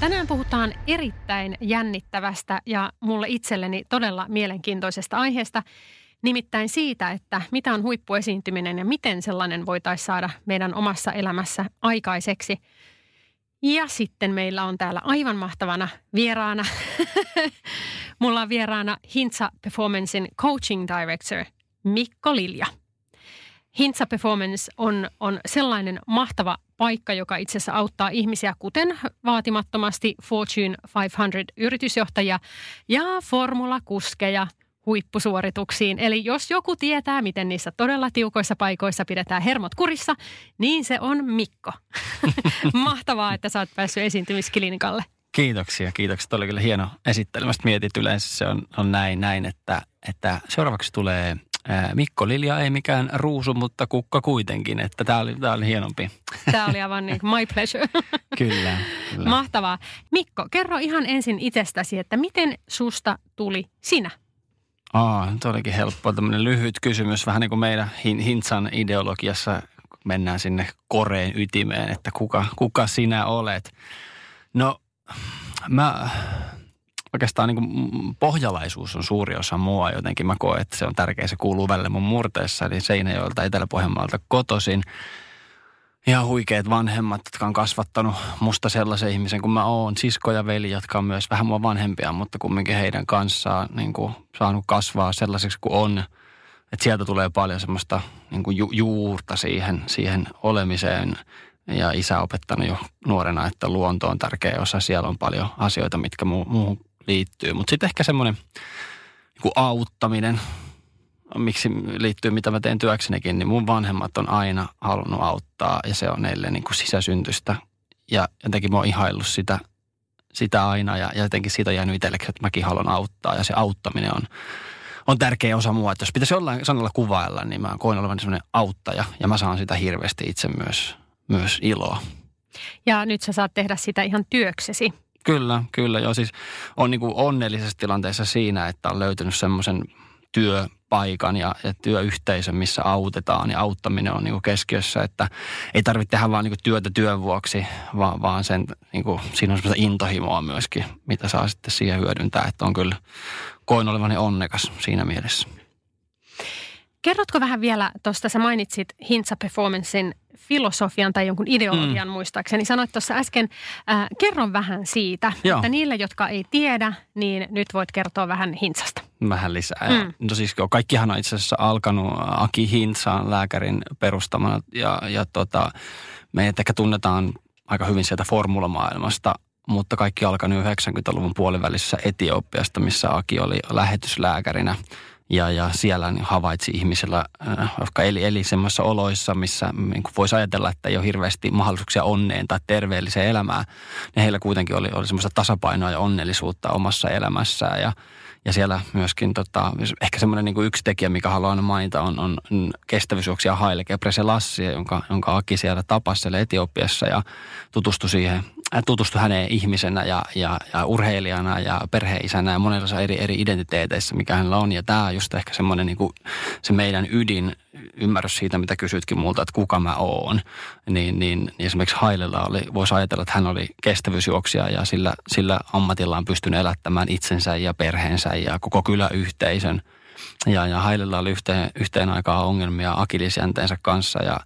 Tänään puhutaan erittäin jännittävästä ja mulle itselleni todella mielenkiintoisesta aiheesta, nimittäin siitä, että mitä on huippuesiintyminen ja miten sellainen voitaisiin saada meidän omassa elämässä aikaiseksi. Ja sitten meillä on täällä aivan mahtavana vieraana, mulla on vieraana Hintsa Performancein Coaching Director Mikko Lilja. Hintsa Performance on, on sellainen mahtava paikka, joka itse asiassa auttaa ihmisiä, kuten vaatimattomasti Fortune 500-yritysjohtajia ja formulakuskeja huippusuorituksiin. Eli jos joku tietää, miten niissä todella tiukoissa paikoissa pidetään hermot kurissa, niin se on Mikko. Mahtavaa, että sä oot päässyt esiintymisklinikalle. Kiitoksia, kiitoksia. Tämä oli kyllä hieno esittelemästä. Mietit yleensä se on, on näin, näin että, että seuraavaksi tulee – Mikko Lilja ei mikään ruusu, mutta kukka kuitenkin, että tämä oli, tämä oli hienompi. Tämä oli aivan niin my pleasure. kyllä, kyllä. Mahtavaa. Mikko, kerro ihan ensin itsestäsi, että miten susta tuli sinä? Aa, tuo olikin helppo. Tämmöinen lyhyt kysymys, vähän niin kuin meidän Hintsan ideologiassa, mennään sinne koreen ytimeen, että kuka, kuka sinä olet. No, mä oikeastaan niin kuin pohjalaisuus on suuri osa mua jotenkin. Mä koen, että se on tärkeä, se kuuluu välillä mun murteessa, eli Seinäjoelta, Etelä-Pohjanmaalta kotosin. Ja huikeat vanhemmat, jotka on kasvattanut musta sellaisen ihmisen kuin mä oon. Sisko ja veli, jotka on myös vähän mua vanhempia, mutta kumminkin heidän kanssaan niin kuin saanut kasvaa sellaiseksi kuin on. Että sieltä tulee paljon semmoista niin kuin ju- juurta siihen, siihen olemiseen. Ja isä opettanut jo nuorena, että luonto on tärkeä osa. Siellä on paljon asioita, mitkä muuhun liittyy. Mutta sitten ehkä semmoinen niin auttaminen, miksi liittyy mitä mä teen työksenikin, niin mun vanhemmat on aina halunnut auttaa ja se on neille niin kuin sisäsyntystä. Ja jotenkin mä oon ihaillut sitä, sitä aina ja, ja jotenkin siitä on jäänyt itsellekin, että mäkin haluan auttaa ja se auttaminen on, on tärkeä osa mua. Että jos pitäisi jollain sanalla kuvailla, niin mä koen olevan semmoinen auttaja ja mä saan sitä hirveästi itse myös, myös iloa. Ja nyt sä saat tehdä sitä ihan työksesi. Kyllä, kyllä. Joo, siis on niin kuin onnellisessa tilanteessa siinä, että on löytynyt semmoisen työpaikan ja, ja työyhteisön, missä autetaan ja auttaminen on niin kuin keskiössä, että ei tarvitse tehdä vaan niin kuin työtä työn vuoksi, vaan, vaan sen, niin kuin, siinä on semmoista intohimoa myöskin, mitä saa sitten siihen hyödyntää, että on kyllä koin olevani onnekas siinä mielessä. Kerrotko vähän vielä tuosta, sä mainitsit Hintsa Performancein filosofian tai jonkun ideologian mm. muistaakseni. Sanoit tuossa äsken, äh, kerron vähän siitä, Joo. että niille, jotka ei tiedä, niin nyt voit kertoa vähän Hintsasta. Vähän lisää. Mm. No siis kaikkihan on itse asiassa alkanut Aki Hintsaan lääkärin perustamana ja, ja tota, meidät ehkä tunnetaan aika hyvin sieltä formulamaailmasta, mutta kaikki alkanut 90-luvun puolivälissä Etiopiasta, missä Aki oli lähetyslääkärinä – ja, ja siellä niin havaitsi ihmisillä, äh, jotka eli, eli semmoisissa oloissa, missä niin voisi ajatella, että ei ole hirveästi mahdollisuuksia onneen tai terveelliseen elämään. niin heillä kuitenkin oli, oli semmoista tasapainoa ja onnellisuutta omassa elämässään ja, ja siellä myöskin tota, ehkä semmoinen niin yksi tekijä, mikä haluan mainita, on, on kestävyysjuoksija Haile Gebrselassie, jonka, jonka Aki siellä tapasi siellä Etiopiassa ja tutustui siihen tutustui häneen ihmisenä ja, ja, ja urheilijana ja perheisänä ja monenlaisissa eri, eri identiteeteissä, mikä hänellä on. Ja tämä on just ehkä semmoinen niin kuin se meidän ydin, ymmärrys siitä, mitä kysytkin multa, että kuka mä oon. Niin, niin, niin esimerkiksi Hailella oli, voisi ajatella, että hän oli kestävyysjuoksija ja sillä, sillä ammatillaan pystynyt elättämään itsensä ja perheensä ja koko kyläyhteisön. Ja, ja Hailella oli yhteen, yhteen aikaa ongelmia akilisjänteensä kanssa ja,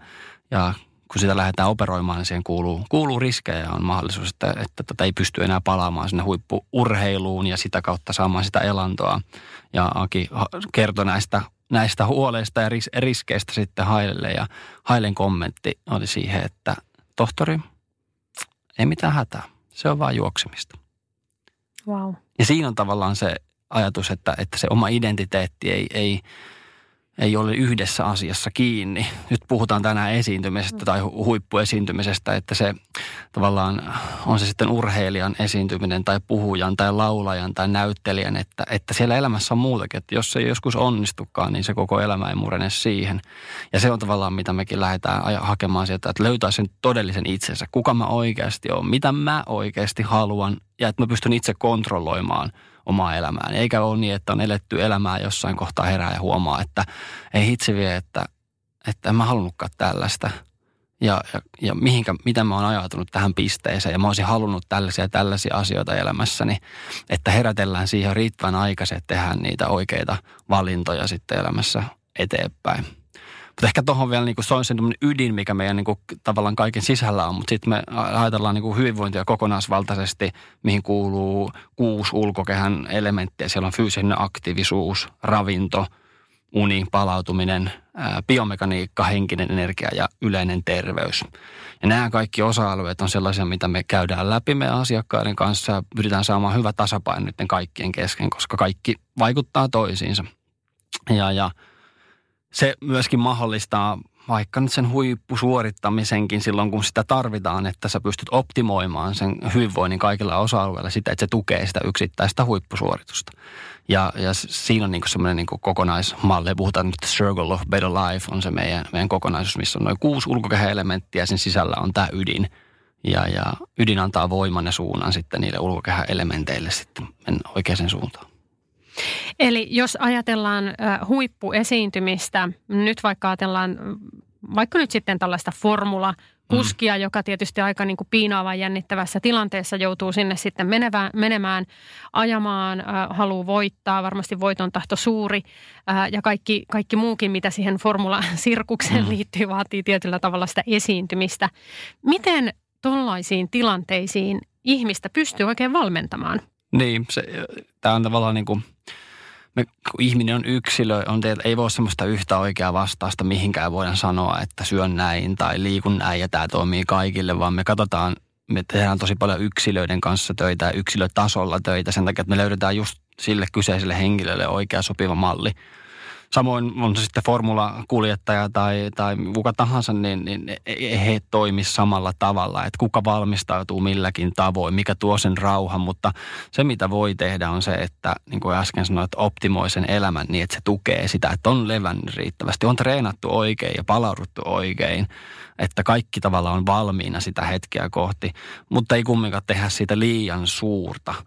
ja kun sitä lähdetään operoimaan, niin siihen kuuluu, kuuluu riskejä ja on mahdollisuus, että, että tätä ei pysty enää palaamaan sinne huippuurheiluun ja sitä kautta saamaan sitä elantoa. Ja Aki kertoi näistä, näistä huoleista ja ris- riskeistä sitten Hailelle ja Hailen kommentti oli siihen, että tohtori, ei mitään hätää, se on vain juoksemista. Wow. Ja siinä on tavallaan se ajatus, että, että se oma identiteetti ei, ei, ei ole yhdessä asiassa kiinni. Nyt puhutaan tänään esiintymisestä tai huippuesiintymisestä, että se tavallaan on se sitten urheilijan esiintyminen tai puhujan tai laulajan tai näyttelijän, että, että siellä elämässä on muutakin. Että jos se ei joskus onnistukaan, niin se koko elämä ei murene siihen. Ja se on tavallaan, mitä mekin lähdetään hakemaan sieltä, että löytää sen todellisen itsensä. Kuka mä oikeasti olen, mitä mä oikeasti haluan ja että mä pystyn itse kontrolloimaan – omaa elämään. Eikä ole niin, että on eletty elämää jossain kohtaa herää ja huomaa, että ei hitsi vie, että, että en mä halunnutkaan tällaista. Ja, ja, ja mihinkä, miten mä oon ajautunut tähän pisteeseen ja mä olisin halunnut tällaisia tällaisia asioita elämässäni, että herätellään siihen riittävän aikaisin, että tehdään niitä oikeita valintoja sitten elämässä eteenpäin. Mutta ehkä tuohon vielä niin kuin, se on se ydin, mikä meidän niin kuin, tavallaan kaiken sisällä on. Mutta sitten me ajatellaan niin kuin hyvinvointia kokonaisvaltaisesti, mihin kuuluu kuusi ulkokehän elementtiä. Siellä on fyysinen aktiivisuus, ravinto, uni, palautuminen, biomekaniikka, henkinen energia ja yleinen terveys. Ja nämä kaikki osa-alueet on sellaisia, mitä me käydään läpi meidän asiakkaiden kanssa ja pyritään saamaan hyvä tasapaino kaikkien kesken, koska kaikki vaikuttaa toisiinsa. Ja, ja se myöskin mahdollistaa vaikka nyt sen huippusuorittamisenkin silloin, kun sitä tarvitaan, että sä pystyt optimoimaan sen hyvinvoinnin kaikilla osa-alueilla sitä, että se tukee sitä yksittäistä huippusuoritusta. Ja, ja siinä on niin semmoinen niin kokonaismalli. Puhutaan nyt Circle of Better Life on se meidän, meidän kokonaisuus, missä on noin kuusi ulkokehäelementtiä ja sen sisällä on tämä ydin. Ja, ja ydin antaa voiman ja suunnan sitten niille ulkokehäelementeille sitten oikeaan suuntaan. Eli jos ajatellaan huippuesiintymistä, nyt vaikka ajatellaan vaikka nyt sitten tällaista formula kuskia, mm. joka tietysti aika niin kuin piinaavan jännittävässä tilanteessa joutuu sinne sitten menevään, menemään, ajamaan, äh, haluaa voittaa, varmasti voiton tahto suuri äh, ja kaikki, kaikki muukin, mitä siihen formula-sirkukseen mm. liittyy, vaatii tietyllä tavalla sitä esiintymistä. Miten tuollaisiin tilanteisiin ihmistä pystyy oikein valmentamaan? Niin, tämä on tavallaan niin kuin, me, kun ihminen on yksilö, on teillä, ei voi semmoista yhtä oikeaa vastausta mihinkään voidaan sanoa, että syön näin tai liikun näin ja tämä toimii kaikille, vaan me katsotaan, me tehdään tosi paljon yksilöiden kanssa töitä ja yksilötasolla töitä sen takia, että me löydetään just sille kyseiselle henkilölle oikea sopiva malli – Samoin on se sitten formulakuljettaja tai, tai kuka tahansa, niin, niin he toimi samalla tavalla, että kuka valmistautuu milläkin tavoin, mikä tuo sen rauhan, mutta se mitä voi tehdä on se, että niin kuin äsken sanoin, että optimoi sen elämän niin, että se tukee sitä, että on levännyt riittävästi, on treenattu oikein ja palauduttu oikein, että kaikki tavalla on valmiina sitä hetkeä kohti, mutta ei kumminkaan tehdä siitä liian suurta –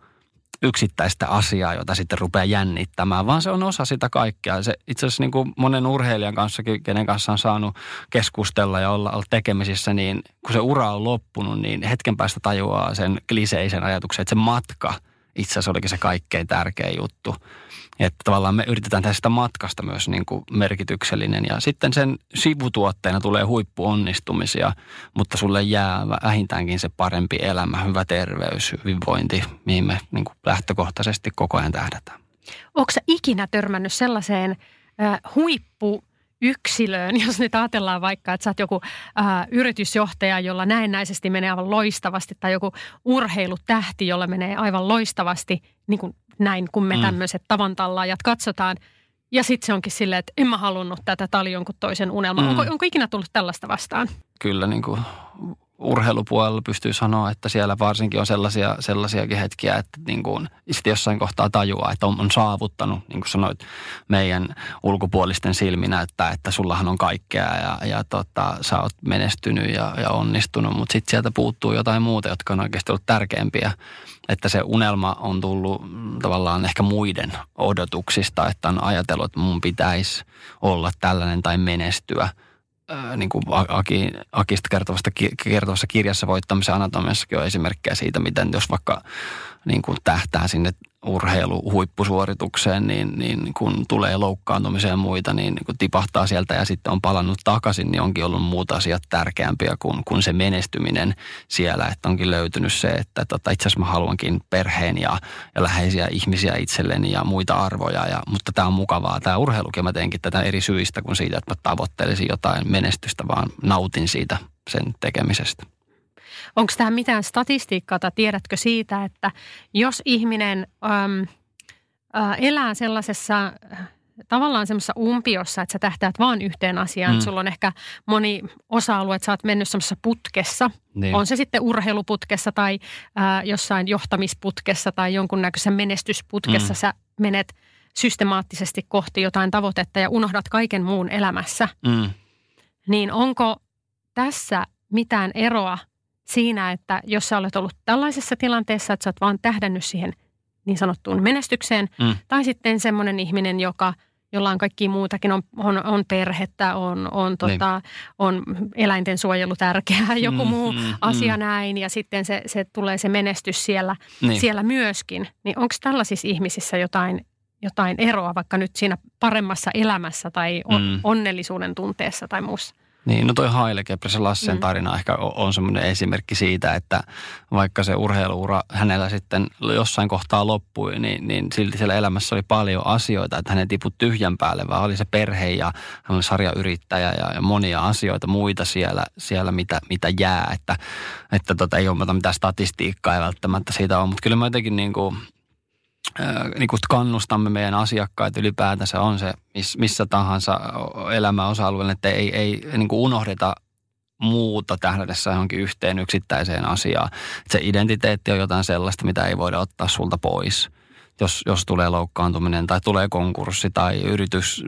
yksittäistä asiaa, jota sitten rupeaa jännittämään, vaan se on osa sitä kaikkea. Se itse asiassa niin kuin monen urheilijan kanssa, kenen kanssa on saanut keskustella ja olla, olla tekemisissä, niin kun se ura on loppunut, niin hetken päästä tajuaa sen kliseisen ajatuksen, että se matka itse asiassa olikin se kaikkein tärkein juttu. Että tavallaan me yritetään tästä matkasta myös niin kuin merkityksellinen ja sitten sen sivutuotteena tulee huippuonnistumisia, mutta sulle jää vähintäänkin se parempi elämä, hyvä terveys, hyvinvointi, mihin me niin kuin lähtökohtaisesti koko ajan tähdätään. Onko ikinä törmännyt sellaiseen äh, huippu yksilöön, jos nyt ajatellaan vaikka, että sä oot joku ää, yritysjohtaja, jolla näennäisesti menee aivan loistavasti, tai joku urheilutähti, jolla menee aivan loistavasti, niin kuin näin, kun me mm. tämmöiset tavantallaajat katsotaan. Ja sitten se onkin silleen, että en mä halunnut tätä, tämä oli jonkun toisen unelma. Mm. Onko, onko ikinä tullut tällaista vastaan? Kyllä, niin kuin urheilupuolella pystyy sanoa, että siellä varsinkin on sellaisia, sellaisiakin hetkiä, että niin kuin, sitten jossain kohtaa tajuaa, että on, on saavuttanut, niin kuin sanoit, meidän ulkopuolisten silmi näyttää, että sullahan on kaikkea ja, ja tota, sä oot menestynyt ja, ja onnistunut, mutta sitten sieltä puuttuu jotain muuta, jotka on oikeasti ollut tärkeämpiä. Että se unelma on tullut tavallaan ehkä muiden odotuksista, että on ajatellut, että mun pitäisi olla tällainen tai menestyä – niin kuin Aki, Akista kertovasta, kertovassa kirjassa voittamisen anatomiassakin on esimerkkejä siitä, miten jos vaikka niin kuin tähtää sinne urheiluhuippusuoritukseen, niin, niin kun tulee loukkaantumisia ja muita, niin kun tipahtaa sieltä ja sitten on palannut takaisin, niin onkin ollut muut asiat tärkeämpiä kuin, kuin se menestyminen siellä. Että onkin löytynyt se, että tota, itse asiassa mä haluankin perheen ja, ja läheisiä ihmisiä itselleni ja muita arvoja. Ja, mutta tämä on mukavaa, tämä urheilukin. Mä teenkin tätä eri syistä kuin siitä, että mä tavoittelisin jotain menestystä, vaan nautin siitä sen tekemisestä. Onko tämä mitään statistiikkaa tai tiedätkö siitä, että jos ihminen äm, ä, elää sellaisessa tavallaan semmoisessa umpiossa, että sä tähtäät vaan yhteen asiaan. Mm. Sulla on ehkä moni osa-alue, että sä oot mennyt semmoisessa putkessa. Niin. On se sitten urheiluputkessa tai ä, jossain johtamisputkessa tai jonkunnäköisessä menestysputkessa. Mm. Sä menet systemaattisesti kohti jotain tavoitetta ja unohdat kaiken muun elämässä. Mm. Niin onko tässä mitään eroa siinä, että jos sä olet ollut tällaisessa tilanteessa, että sä oot vaan tähdännyt siihen niin sanottuun menestykseen, mm. tai sitten semmoinen ihminen, joka jolla on kaikki muutakin, on, on, on perhettä, on, on, tota, niin. on eläinten suojelu tärkeää, joku mm, muu mm, asia mm. näin, ja sitten se, se tulee se menestys siellä, niin. siellä myöskin. Niin onko tällaisissa ihmisissä jotain, jotain eroa vaikka nyt siinä paremmassa elämässä tai on, mm. onnellisuuden tunteessa tai muussa? Niin, no toi Haile se Lassen mm. tarina ehkä on semmoinen esimerkki siitä, että vaikka se urheiluura hänellä sitten jossain kohtaa loppui, niin, niin silti siellä elämässä oli paljon asioita, että hän ei tipu tyhjän päälle, vaan oli se perhe ja hän oli sarjayrittäjä ja, ja monia asioita muita siellä, siellä mitä, mitä jää, että, että tota, ei ole mitään statistiikkaa ei välttämättä siitä ole, mutta kyllä mä jotenkin niin kuin, niin kuin kannustamme meidän asiakkaita ylipäätänsä on se missä tahansa elämän osa-alueella, että ei, ei niin kuin unohdeta muuta tähdässä johonkin yhteen yksittäiseen asiaan. Se identiteetti on jotain sellaista, mitä ei voida ottaa sulta pois. Jos, jos tulee loukkaantuminen tai tulee konkurssi tai yritys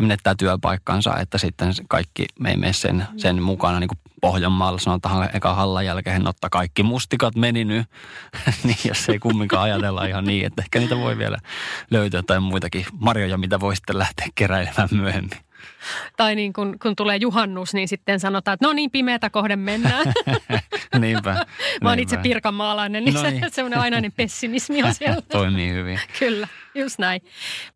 menettää työpaikkansa, että sitten kaikki me ei mene sen, sen mukana niin kuin Pohjanmaalla sanotaan eka hallan jälkeen, että kaikki mustikat meni nyt. niin jos ei kumminkaan ajatella ihan niin, että ehkä niitä voi vielä löytyä tai muitakin marjoja, mitä voi sitten lähteä keräilemään myöhemmin. Tai niin kun, kun tulee juhannus, niin sitten sanotaan, että no niin, pimeätä kohden mennään. niinpä. Mä oon itse pirkanmaalainen, niin, no niin. se, semmoinen ainainen pessimismi on siellä. Toimii hyvin. Kyllä, just näin.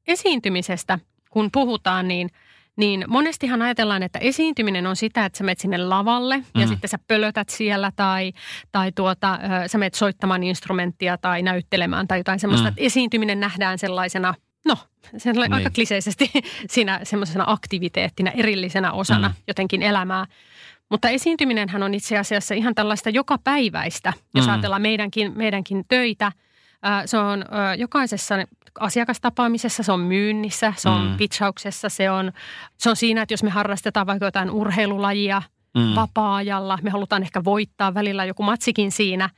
Esiintymisestä, kun puhutaan, niin – niin monestihan ajatellaan, että esiintyminen on sitä, että sä menet sinne lavalle mm. ja sitten sä pölötät siellä tai, tai tuota, sä menet soittamaan instrumenttia tai näyttelemään tai jotain semmoista. Mm. Että esiintyminen nähdään sellaisena, no niin. aika kliseisesti siinä semmoisena aktiviteettina, erillisenä osana mm. jotenkin elämää. Mutta esiintyminenhän on itse asiassa ihan tällaista jokapäiväistä, jos mm. ajatellaan meidänkin, meidänkin töitä – se on jokaisessa asiakastapaamisessa, se on myynnissä, se on mm. pitchauksessa, se on, se on siinä, että jos me harrastetaan vaikka jotain urheilulajia mm. vapaa-ajalla, me halutaan ehkä voittaa välillä joku matsikin siinä,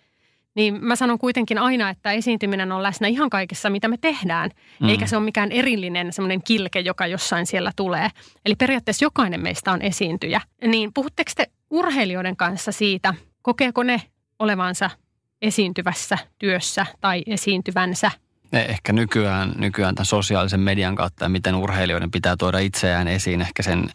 niin mä sanon kuitenkin aina, että esiintyminen on läsnä ihan kaikessa, mitä me tehdään, mm. eikä se ole mikään erillinen semmoinen kilke, joka jossain siellä tulee. Eli periaatteessa jokainen meistä on esiintyjä. Niin puhutteko te urheilijoiden kanssa siitä, kokeeko ne olevansa esiintyvässä työssä tai esiintyvänsä. Ehkä nykyään, nykyään tämän sosiaalisen median kautta ja miten urheilijoiden pitää tuoda itseään esiin ehkä sen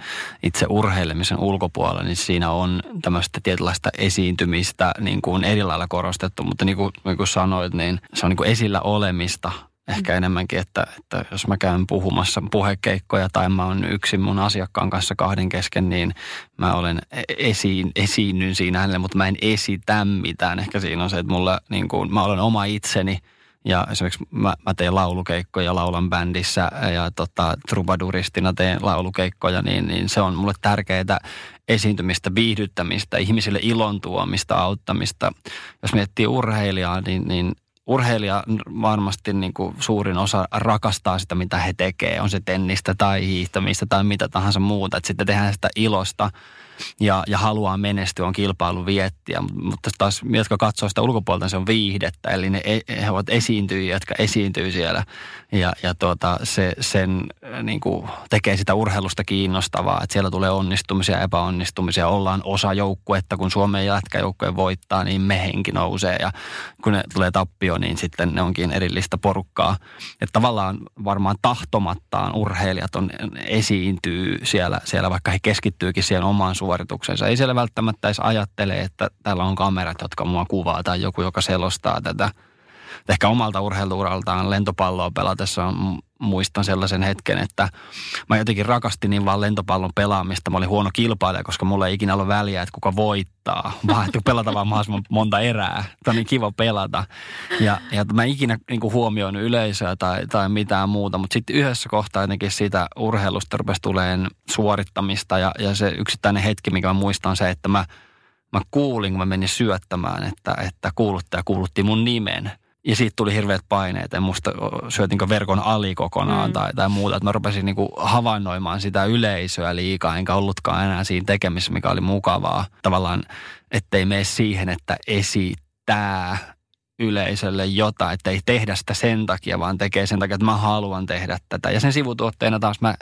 itse urheilemisen ulkopuolella, niin siinä on tämmöistä tietynlaista esiintymistä niin kuin eri lailla korostettu, mutta niin kuin, niin kuin sanoit, niin se on niin kuin esillä olemista Ehkä enemmänkin, että, että jos mä käyn puhumassa puhekeikkoja tai mä oon yksin mun asiakkaan kanssa kahden kesken, niin mä olen e-, esiin, esiinnyn siinä hänelle, mutta mä en esitä mitään. Ehkä siinä on se, että mulla, niin kuin, mä olen oma itseni ja esimerkiksi mä, mä teen laulukeikkoja, laulan bändissä ja tota, trubaduristina teen laulukeikkoja, niin, niin se on mulle tärkeää esiintymistä, viihdyttämistä, ihmisille ilon tuomista, auttamista. Jos miettii urheilijaa, niin, niin urheilija varmasti niin kuin suurin osa rakastaa sitä, mitä he tekee. On se tennistä tai hiihtämistä tai mitä tahansa muuta. Että sitten tehdään sitä ilosta ja, ja haluaa menestyä, on kilpailu viettiä. Mutta taas, jotka katsoo sitä ulkopuolelta, se on viihdettä. Eli ne, e, he ovat esiintyjiä, jotka esiintyy siellä. Ja, ja tuota, se sen niin kuin, tekee sitä urheilusta kiinnostavaa, että siellä tulee onnistumisia epäonnistumisia. Ollaan osa joukkuetta, kun Suomen jätkäjoukkue voittaa, niin me henki nousee. Ja kun ne tulee tappio, niin sitten ne onkin erillistä porukkaa. Että tavallaan varmaan tahtomattaan urheilijat on, esiintyy siellä, siellä, vaikka he keskittyykin siihen omaan suorituksensa. Ei siellä välttämättä edes ajattele, että täällä on kamerat, jotka mua kuvaa tai joku, joka selostaa tätä. Ehkä omalta urheiluuraltaan lentopalloa pelatessa on muistan sellaisen hetken, että mä jotenkin rakastin niin vaan lentopallon pelaamista. Mä olin huono kilpailija, koska mulla ei ikinä ollut väliä, että kuka voittaa, vaan että pelata vaan mahdollisimman monta erää. Tämä on niin kiva pelata. Ja, ja mä ikinä niin kuin huomioinut yleisöä tai, tai mitään muuta, mutta sitten yhdessä kohtaa jotenkin siitä urheilusta rupesi tuleen suorittamista ja, ja se yksittäinen hetki, mikä mä muistan on se, että mä, mä kuulin, kun mä menin syöttämään, että, että kuuluttaja kuulutti mun nimen – ja siitä tuli hirveät paineet. En muista, syötinkö verkon ali kokonaan mm. tai, tai muuta. Että mä rupesin niin kuin havainnoimaan sitä yleisöä liikaa, enkä ollutkaan enää siinä tekemisessä, mikä oli mukavaa. Tavallaan, ettei mene siihen, että esittää yleisölle jotain, että ei tehdä sitä sen takia, vaan tekee sen takia, että mä haluan tehdä tätä. Ja sen sivutuotteena taas mä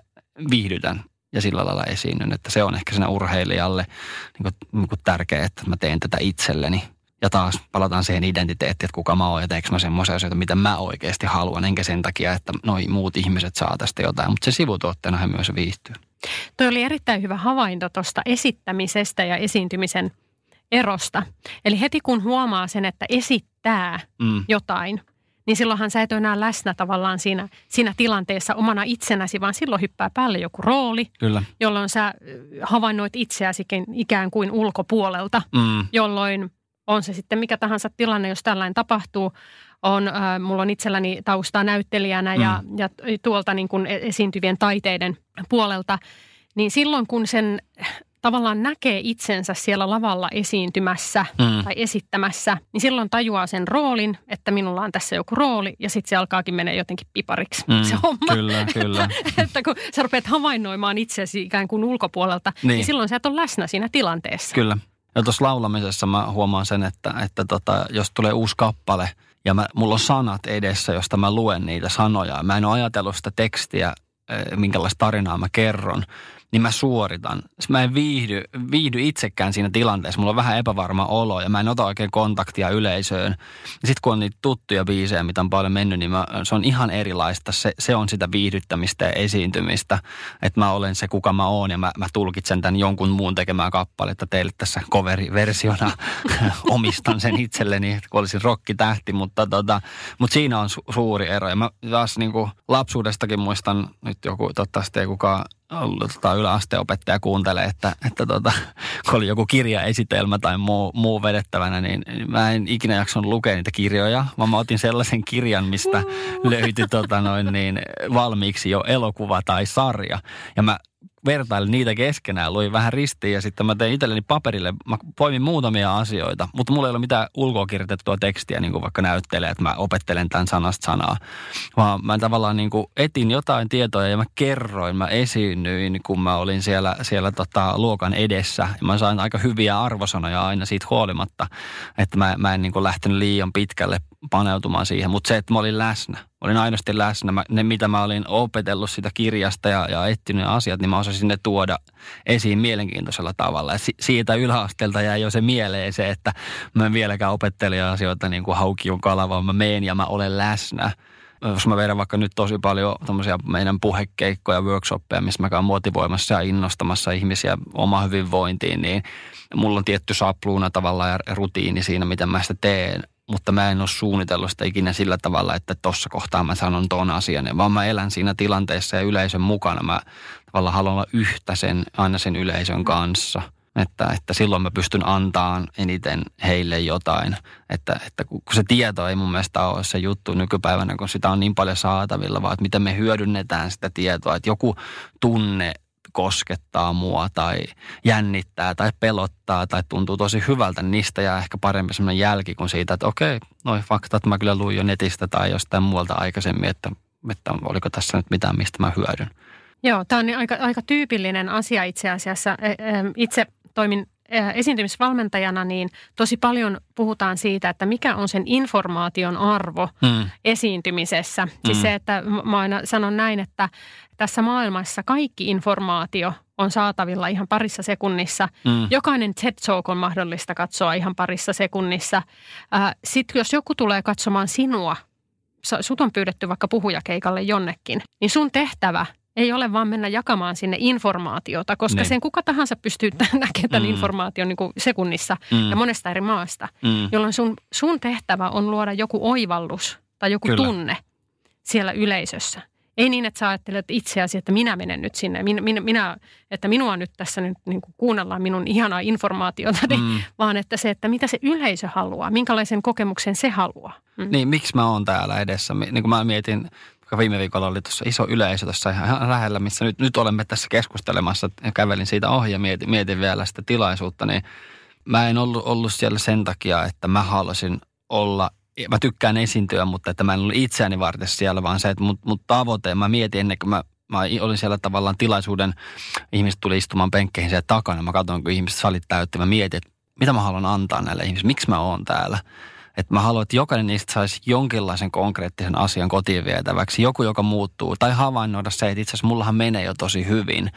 viihdytän ja sillä lailla esiinnyn, että se on ehkä siinä urheilijalle niin kuin, niin kuin tärkeää, että mä teen tätä itselleni ja taas palataan siihen identiteettiin, että kuka mä oon ja teekö mä semmoisia asioita, mitä mä oikeasti haluan, enkä sen takia, että noi muut ihmiset saa tästä jotain. Mutta se sivutuotteena hän myös viihtyy. Toi oli erittäin hyvä havainto tuosta esittämisestä ja esiintymisen erosta. Eli heti kun huomaa sen, että esittää mm. jotain, niin silloinhan sä et ole enää läsnä tavallaan siinä, siinä tilanteessa omana itsenäsi, vaan silloin hyppää päälle joku rooli, Kyllä. jolloin sä havainnoit itseäsi ikään kuin ulkopuolelta, mm. jolloin on se sitten mikä tahansa tilanne, jos tällainen tapahtuu. On, äh, mulla on itselläni taustaa näyttelijänä mm. ja, ja tuolta niin kuin e-, esiintyvien taiteiden puolelta. Niin silloin kun sen tavallaan näkee itsensä siellä lavalla esiintymässä mm. tai esittämässä, niin silloin tajuaa sen roolin, että minulla on tässä joku rooli ja sitten se alkaakin mennä jotenkin pipariksi mm. se homma. Kyllä, kyllä. että, että kun sä rupeat havainnoimaan itseäsi ikään kuin ulkopuolelta, niin, niin silloin sä et ole läsnä siinä tilanteessa. Kyllä. Ja tuossa laulamisessa mä huomaan sen, että, että tota, jos tulee uusi kappale ja mä, mulla on sanat edessä, josta mä luen niitä sanoja. Mä en ole ajatellut sitä tekstiä, eh, minkälaista tarinaa mä kerron niin mä suoritan. Mä en viihdy, viihdy itsekään siinä tilanteessa. Mulla on vähän epävarma olo ja mä en ota oikein kontaktia yleisöön. Sitten kun on niitä tuttuja biisejä, mitä on paljon mennyt, niin mä, se on ihan erilaista. Se, se on sitä viihdyttämistä ja esiintymistä. Että mä olen se, kuka mä oon ja mä, mä tulkitsen tämän jonkun muun tekemään kappaletta teille tässä coveri-versiona. Omistan sen itselleni, kun olisin rokkitähti, mutta, tota, mutta siinä on su- suuri ero. Ja mä taas niin kuin lapsuudestakin muistan, nyt joku, toivottavasti ei kukaan ollut tota, yläasteopettaja kuuntelee, että, että tota, kun oli joku kirjaesitelmä tai muu, muu vedettävänä, niin mä en ikinä jaksanut lukea niitä kirjoja, vaan mä otin sellaisen kirjan, mistä löytyi tota, noin niin, valmiiksi jo elokuva tai sarja. Ja mä vertailin niitä keskenään, luin vähän ristiin ja sitten mä tein itselleni paperille, mä poimin muutamia asioita, mutta mulla ei ole mitään ulkoa tekstiä, niin kuin vaikka näyttelee, että mä opettelen tämän sanasta sanaa, vaan mä tavallaan niin kuin etin jotain tietoja ja mä kerroin, mä esiinnyin, kun mä olin siellä, siellä tota, luokan edessä. Ja mä sain aika hyviä arvosanoja aina siitä huolimatta, että mä, mä en niin kuin lähtenyt liian pitkälle paneutumaan siihen, mutta se, että mä olin läsnä, olin aidosti läsnä. Mä, ne, mitä mä olin opetellut sitä kirjasta ja, ja etsinyt asiat, niin mä osasin ne tuoda esiin mielenkiintoisella tavalla. Ja si, siitä yläasteelta jäi jo se mieleen se, että mä en vieläkään opettele asioita niin kuin haukion kala, vaan mä meen ja mä olen läsnä. Jos mä vedän vaikka nyt tosi paljon meidän puhekeikkoja, workshoppeja, missä mä käyn motivoimassa ja innostamassa ihmisiä oma hyvinvointiin, niin mulla on tietty sapluuna tavallaan ja rutiini siinä, miten mä sitä teen mutta mä en ole suunnitellut sitä ikinä sillä tavalla, että tuossa kohtaa mä sanon ton asian, vaan mä elän siinä tilanteessa ja yleisön mukana. Mä tavallaan haluan olla yhtä sen, aina sen yleisön kanssa. Että, että silloin mä pystyn antaan eniten heille jotain. Että, että kun se tieto ei mun mielestä ole se juttu nykypäivänä, kun sitä on niin paljon saatavilla, vaan että miten me hyödynnetään sitä tietoa. Että joku tunne koskettaa mua tai jännittää tai pelottaa tai tuntuu tosi hyvältä, niin niistä jää ehkä parempi sellainen jälki kuin siitä, että okei, noin faktat mä kyllä luin jo netistä tai jostain muualta aikaisemmin, että, että oliko tässä nyt mitään, mistä mä hyödyn. Joo, tämä on aika, aika tyypillinen asia itse asiassa. Itse toimin esiintymisvalmentajana, niin tosi paljon puhutaan siitä, että mikä on sen informaation arvo mm. esiintymisessä. Siis mm. se, että mä aina sanon näin, että tässä maailmassa kaikki informaatio on saatavilla ihan parissa sekunnissa. Mm. Jokainen TED Talk on mahdollista katsoa ihan parissa sekunnissa. Sitten jos joku tulee katsomaan sinua, sut on pyydetty vaikka puhujakeikalle jonnekin, niin sun tehtävä ei ole vaan mennä jakamaan sinne informaatiota, koska Niin. sen kuka tahansa pystyy näkemään tämän Mm. informaation niin kuin sekunnissa Mm. ja monesta eri maasta, Mm. jolloin sun, sun tehtävä on luoda joku oivallus tai joku Kyllä. tunne siellä yleisössä. Ei niin, että sä ajattelet itseäsi, että minä menen nyt sinne, minä, minä, minä että minua nyt tässä nyt niin kuin kuunnellaan minun ihanaa informaatiota, Mm. vaan että se, että mitä se yleisö haluaa, minkälaisen kokemuksen se haluaa. Mm. Niin, miksi mä oon täällä edessä? Niin kuin mä mietin, vaikka viime viikolla oli tuossa iso yleisö tuossa ihan lähellä, missä nyt, nyt olemme tässä keskustelemassa. Ja kävelin siitä ohi ja mietin, mietin vielä sitä tilaisuutta, niin mä en ollut, ollut siellä sen takia, että mä haluaisin olla mä tykkään esiintyä, mutta että mä en ollut itseäni varten siellä, vaan se, että mut, mut tavoite, mä mietin ennen kuin mä, mä olin siellä tavallaan tilaisuuden, ihmiset tuli istumaan penkkeihin siellä takana, mä katsoin, kun ihmiset salit täytti, mä mietin, että mitä mä haluan antaa näille ihmisille, miksi mä oon täällä. Että mä haluan, että jokainen niistä saisi jonkinlaisen konkreettisen asian kotiin vietäväksi, joku, joka muuttuu, tai havainnoida se, että itse asiassa mullahan menee jo tosi hyvin.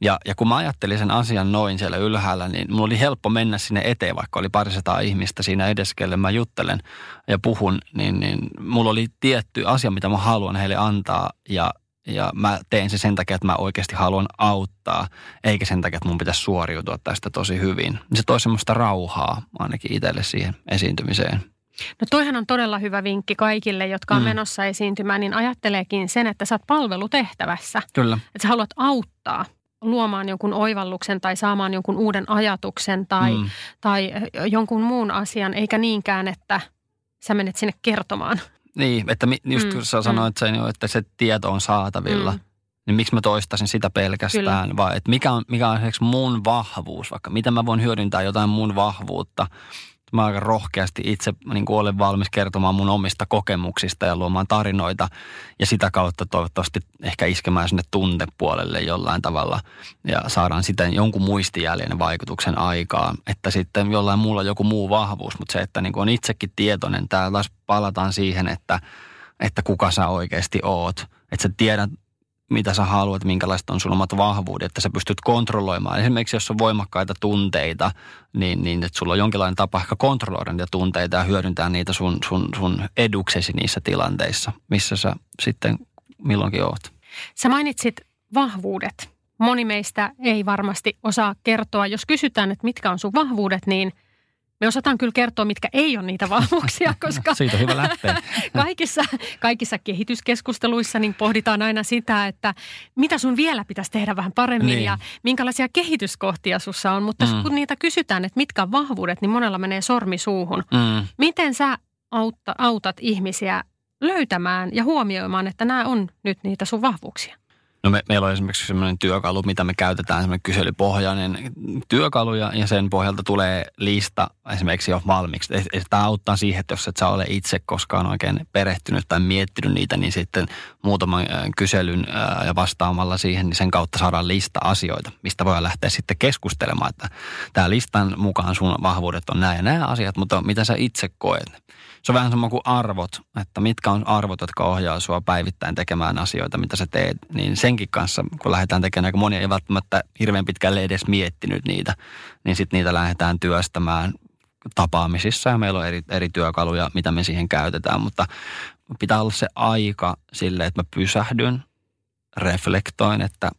Ja, ja kun mä ajattelin sen asian noin siellä ylhäällä, niin mulla oli helppo mennä sinne eteen, vaikka oli parisataa ihmistä siinä edessä, kelle mä juttelen ja puhun, niin, niin mulla oli tietty asia, mitä mä haluan heille antaa, ja, ja mä teen se sen takia, että mä oikeasti haluan auttaa, eikä sen takia, että mun pitäisi suoriutua tästä tosi hyvin. Se toi semmoista rauhaa ainakin itselle siihen esiintymiseen. No toihan on todella hyvä vinkki kaikille, jotka on Mm. menossa esiintymään, niin ajatteleekin sen, että sä oot palvelutehtävässä. Kyllä. Että sä haluat auttaa luomaan jonkun oivalluksen tai saamaan jonkun uuden ajatuksen tai, Mm. tai jonkun muun asian, eikä niinkään, että sä menet sinne kertomaan. Niin, että just Mm, kun sä sanoit sen jo, että se tieto on saatavilla, Mm. niin miksi mä toistaisin sitä pelkästään, Kyllä. vai että mikä on, mikä on esimerkiksi mun vahvuus, vaikka miten mä voin hyödyntää jotain mun vahvuutta. Mä aika rohkeasti itse niin kuin olen valmis kertomaan mun omista kokemuksista ja luomaan tarinoita ja sitä kautta toivottavasti ehkä iskemään sinne tuntepuolelle jollain tavalla ja saadaan sitten jonkun muistijäljen vaikutuksen aikaa, että sitten jollain muulla joku muu vahvuus, mutta se, että niin kuin on itsekin tietoinen, täällä taas palataan siihen, että, että kuka sä oikeasti oot, että sä tiedät mitä sä haluat, minkälaiset on sun omat vahvuudet, että sä pystyt kontrolloimaan. Esimerkiksi jos on voimakkaita tunteita, niin, niin että sulla on jonkinlainen tapa ehkä kontrolloida niitä tunteita ja hyödyntää niitä sun, sun, sun eduksesi niissä tilanteissa, missä sä sitten milloinkin oot. Sä mainitsit vahvuudet. Moni meistä ei varmasti osaa kertoa. Jos kysytään, että mitkä on sun vahvuudet, niin me osataan kyllä kertoa, mitkä ei ole niitä vahvuuksia, koska Siitä on hyvä lähteä. kaikissa, kaikissa kehityskeskusteluissa niin pohditaan aina sitä, että mitä sun vielä pitäisi tehdä vähän paremmin Niin. ja minkälaisia kehityskohtia sussa on. Mutta mm. kun niitä kysytään, että mitkä on vahvuudet, niin monella menee sormi suuhun. Mm. Miten sä autta, autat ihmisiä löytämään ja huomioimaan, että nämä on nyt niitä sun vahvuuksia? No me, meillä on esimerkiksi sellainen työkalu, mitä me käytetään, semmoinen kyselypohjainen työkalu ja, ja sen pohjalta tulee lista esimerkiksi jo valmiiksi. Tämä auttaa siihen, että jos et sä ole itse koskaan oikein perehtynyt tai miettinyt niitä, niin sitten muutaman kyselyn ja vastaamalla siihen, niin sen kautta saadaan lista asioita, mistä voi lähteä sitten keskustelemaan, että tämä listan mukaan sun vahvuudet on nämä ja nämä asiat, mutta mitä sä itse koet? Se on vähän sama kuin arvot, että mitkä on arvot, jotka ohjaa sua päivittäin tekemään asioita, mitä sä teet. Niin senkin kanssa, kun lähdetään tekemään, kun moni ei välttämättä hirveän pitkälle edes miettinyt niitä, niin sitten niitä lähdetään työstämään tapaamisissa ja meillä on eri, eri työkaluja, mitä me siihen käytetään, mutta pitää olla se aika sille, että mä pysähdyn, reflektoin, että,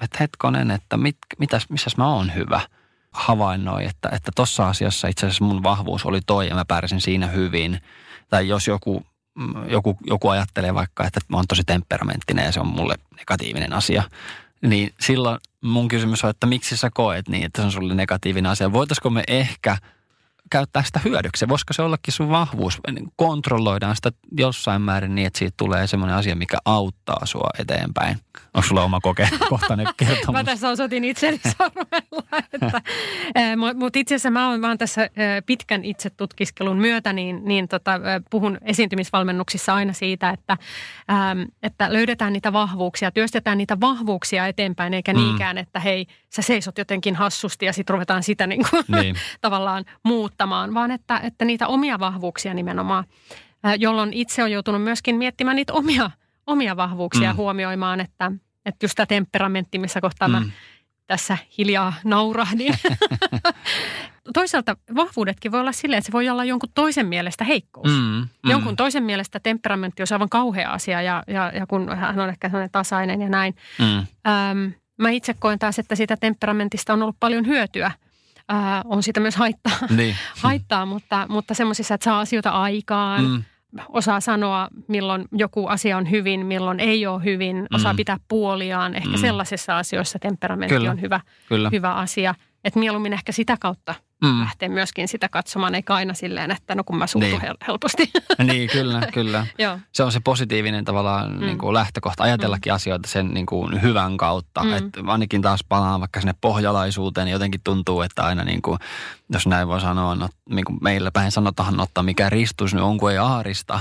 että hetkonen, että mit, mitäs, missäs mä oon hyvä – havainnoi, että että tossa asiassa itse asiassa mun vahvuus oli toi ja mä pärjäsin siinä hyvin. Tai jos joku, mm, joku, joku ajattelee vaikka, että mä oon tosi temperamenttinen ja se on mulle negatiivinen asia, niin silloin mun kysymys on, että miksi sä koet niin, että se on sulle negatiivinen asia. Voitaisiko me ehkä käyttää sitä hyödyksi? Voisiko se ollakin sun vahvuus? Kontrolloidaan sitä jossain määrin niin, että siitä tulee semmoinen asia, mikä auttaa sua eteenpäin. Onko sulla oma kokemuskohtainen kertomus? Mä tässä osoitin itseni sormella. Että, Mutta itse asiassa mä oon, mä oon tässä pitkän itsetutkiskelun myötä, niin, niin tota, puhun esiintymisvalmennuksissa aina siitä, että, että löydetään niitä vahvuuksia, työstetään niitä vahvuuksia eteenpäin, eikä Mm. mm. niinkään, että hei, sä seisot jotenkin hassusti ja sitten ruvetaan sitä niin kuin Niin. tavallaan muuttamaan, vaan että, että niitä omia vahvuuksia nimenomaan, jolloin itse on joutunut myöskin miettimään niitä omia, omia vahvuuksia Mm. huomioimaan, että, että just tämä temperamentti, missä kohtaa mm. mä tässä hiljaa naurahdin. Toisaalta vahvuudetkin voi olla silleen, että se voi olla jonkun toisen mielestä heikkous. Mm, mm. Jonkun toisen mielestä temperamentti on aivan kauhea asia ja, ja, ja kun hän on ehkä sellainen tasainen ja näin. Mm. Öm, mä itse koen taas, että siitä temperamentista on ollut paljon hyötyä. Ää, on siitä myös haittaa, niin. haittaa mutta, mutta semmoisissa, että saa asioita aikaan. Mm osaa sanoa, milloin joku asia on hyvin, milloin ei ole hyvin, osaa mm. pitää puoliaan. Ehkä mm. sellaisissa asioissa temperamentti Kyllä. on hyvä, Kyllä. hyvä asia. Että mieluummin ehkä sitä kautta mm. lähteä myöskin sitä katsomaan, eikä aina silleen, että no kun mä suutun niin. helposti. Niin, kyllä, kyllä. Joo. Se on se positiivinen tavallaan mm. niin kuin lähtökohta ajatellakin mm. asioita sen niin kuin hyvän kautta. Mm. Että ainakin taas palaan vaikka sinne pohjalaisuuteen, niin jotenkin tuntuu, että aina niin kuin, jos näin voi sanoa, no, niin kuin meillä päin sanotaan, ottaa mikä ristus nyt on, kun ei aarista.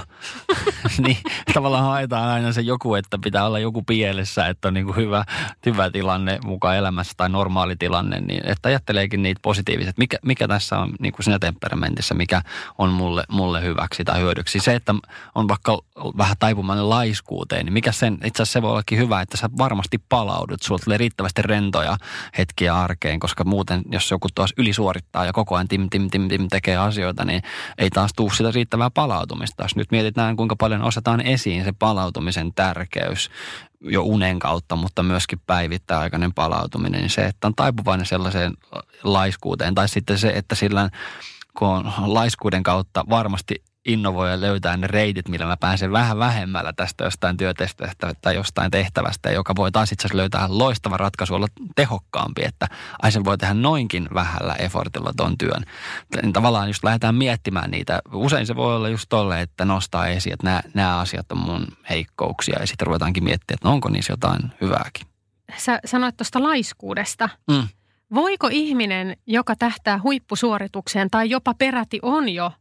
niin tavallaan haetaan aina se joku, että pitää olla joku pielessä, että on niin kuin hyvä, hyvä tilanne mukaan elämässä tai normaali tilanne. Niin, että ajatteleekin niitä positiiviset, mikä, mikä tässä on niin kuin siinä temperamentissa, mikä on mulle, mulle hyväksi tai hyödyksi. Se, että on vaikka vähän taipumainen laiskuuteen, niin mikä sen, itse asiassa se voi ollakin hyvä, että sä varmasti palaudut. Sulla tulee riittävästi rentoja hetkiä arkeen, koska muuten, jos joku taas ylisuorittaa ja koko ajan tim, tim, tim, tim tekee asioita, niin ei taas tuu sitä riittävää palautumista. Jos nyt mietitään, kuinka paljon osataan esiin se palautumisen tärkeys, jo unen kautta, mutta myöskin päivittäaikainen palautuminen, niin se, että on taipuvainen sellaiseen laiskuuteen. Tai sitten se, että sillä kun on laiskuuden kautta varmasti innovoi ja löytää ne reitit, millä mä pääsen vähän vähemmällä tästä jostain työtehtävästä tai jostain tehtävästä, joka voi taas itse asiassa löytää loistava ratkaisu olla tehokkaampi, että ai sen voi tehdä noinkin vähällä effortilla ton työn. Tavallaan just lähdetään miettimään niitä. Usein se voi olla just tolle, että nostaa esiin, että nämä, nämä asiat on mun heikkouksia ja sitten ruvetaankin miettimään, että no onko niissä jotain hyvääkin. Sä sanoit tuosta laiskuudesta. Mm. Voiko ihminen, joka tähtää huippusuoritukseen tai jopa peräti on jo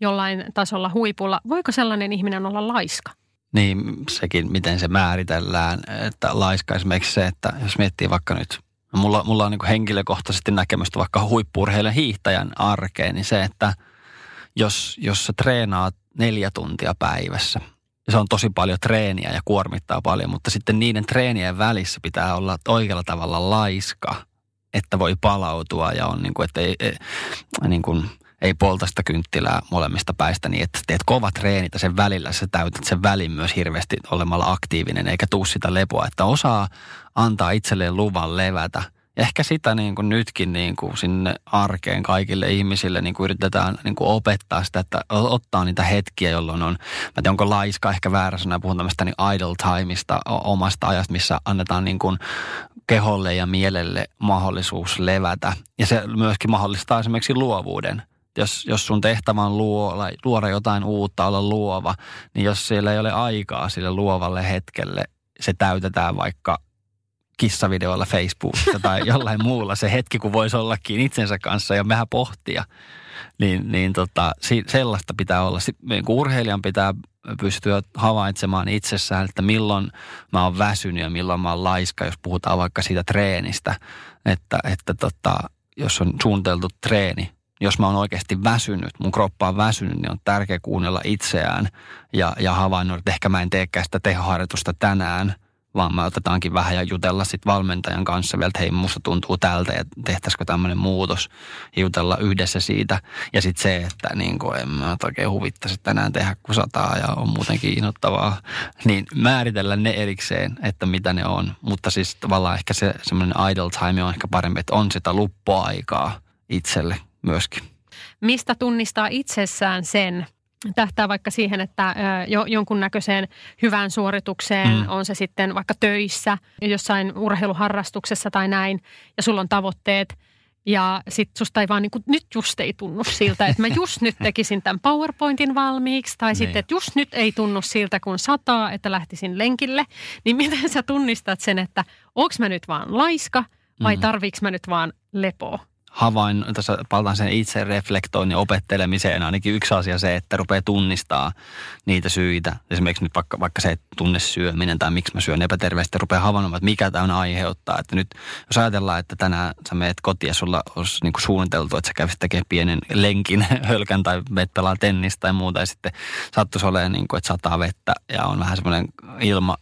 jollain tasolla huipulla. Voiko sellainen ihminen olla laiska? Niin, sekin miten se määritellään, että laiska esimerkiksi se, että jos miettii vaikka nyt, mulla, mulla on niin henkilökohtaisesti näkemystä vaikka huippurheilijan hiihtäjän arkeen, niin se, että jos, jos sä treenaat neljä tuntia päivässä, se on tosi paljon treeniä ja kuormittaa paljon, mutta sitten niiden treenien välissä pitää olla oikealla tavalla laiska, että voi palautua ja on niin kuin, että ei, ei niin kuin, ei polta sitä kynttilää molemmista päistä niin, että teet kovat treenit ja sen välillä sä täytät sen välin myös hirveästi olemalla aktiivinen eikä tuu sitä lepoa, että osaa antaa itselleen luvan levätä. Ehkä sitä niin kuin nytkin niin kuin sinne arkeen kaikille ihmisille niin kuin yritetään niin kuin opettaa sitä, että ottaa niitä hetkiä, jolloin on, mä tiedän, onko laiska ehkä väärä sana, puhun tämmöistä niin idle timeista, omasta ajasta, missä annetaan niin kuin keholle ja mielelle mahdollisuus levätä. Ja se myöskin mahdollistaa esimerkiksi luovuuden – jos, jos sun tehtävä on luoda, luoda jotain uutta, olla luova, niin jos siellä ei ole aikaa sille luovalle hetkelle, se täytetään vaikka kissavideoilla Facebookissa tai jollain muulla se hetki, kun voisi ollakin itsensä kanssa ja vähän pohtia. Niin, niin tota, sellaista pitää olla. Sitten urheilijan pitää pystyä havaitsemaan itsessään, että milloin mä oon väsynyt ja milloin mä oon laiska, jos puhutaan vaikka siitä treenistä. Että, että tota, jos on suunniteltu treeni, jos mä oon oikeasti väsynyt, mun kroppa on väsynyt, niin on tärkeää kuunnella itseään ja, ja havainnoida, että ehkä mä en teekään sitä tehoharjoitusta tänään, vaan mä otetaankin vähän ja jutella sitten valmentajan kanssa vielä, että hei, musta tuntuu tältä ja tehtäisikö tämmöinen muutos, jutella yhdessä siitä. Ja sitten se, että niin kuin en mä oikein huvittaisi tänään tehdä, kun sataa ja on muutenkin innoittavaa, niin määritellä ne erikseen, että mitä ne on. Mutta siis tavallaan ehkä se semmoinen idle time on ehkä parempi, että on sitä luppuaikaa itselle myöskin. Mistä tunnistaa itsessään sen, tähtää vaikka siihen, että jo, jonkunnäköiseen hyvään suoritukseen, mm. on se sitten vaikka töissä, jossain urheiluharrastuksessa tai näin, ja sulla on tavoitteet, ja sitten susta ei vaan niin kuin, nyt just ei tunnu siltä, että mä just nyt tekisin tämän PowerPointin valmiiksi, tai niin. sitten, että just nyt ei tunnu siltä, kun sataa, että lähtisin lenkille. Niin miten sä tunnistat sen, että onko mä nyt vaan laiska, vai mm. tarviiks mä nyt vaan lepoa? Havain, tässä palataan sen itse reflektoinnin ja opettelemiseen ainakin yksi asia se, että rupeaa tunnistaa niitä syitä. Esimerkiksi nyt vaikka, vaikka se tunne syöminen tai miksi mä syön epäterveesti, rupeaa havainnoimaan, että mikä tämä aiheuttaa. Että nyt jos ajatellaan, että tänään sä meet kotiin ja sulla olisi niin suunniteltu, että sä kävisit tekemään pienen lenkin, hölkän tai meet pelaa tennistä tai muuta ja sitten sattuisi olemaan, niin kuin, että sataa vettä ja on vähän semmoinen ilma,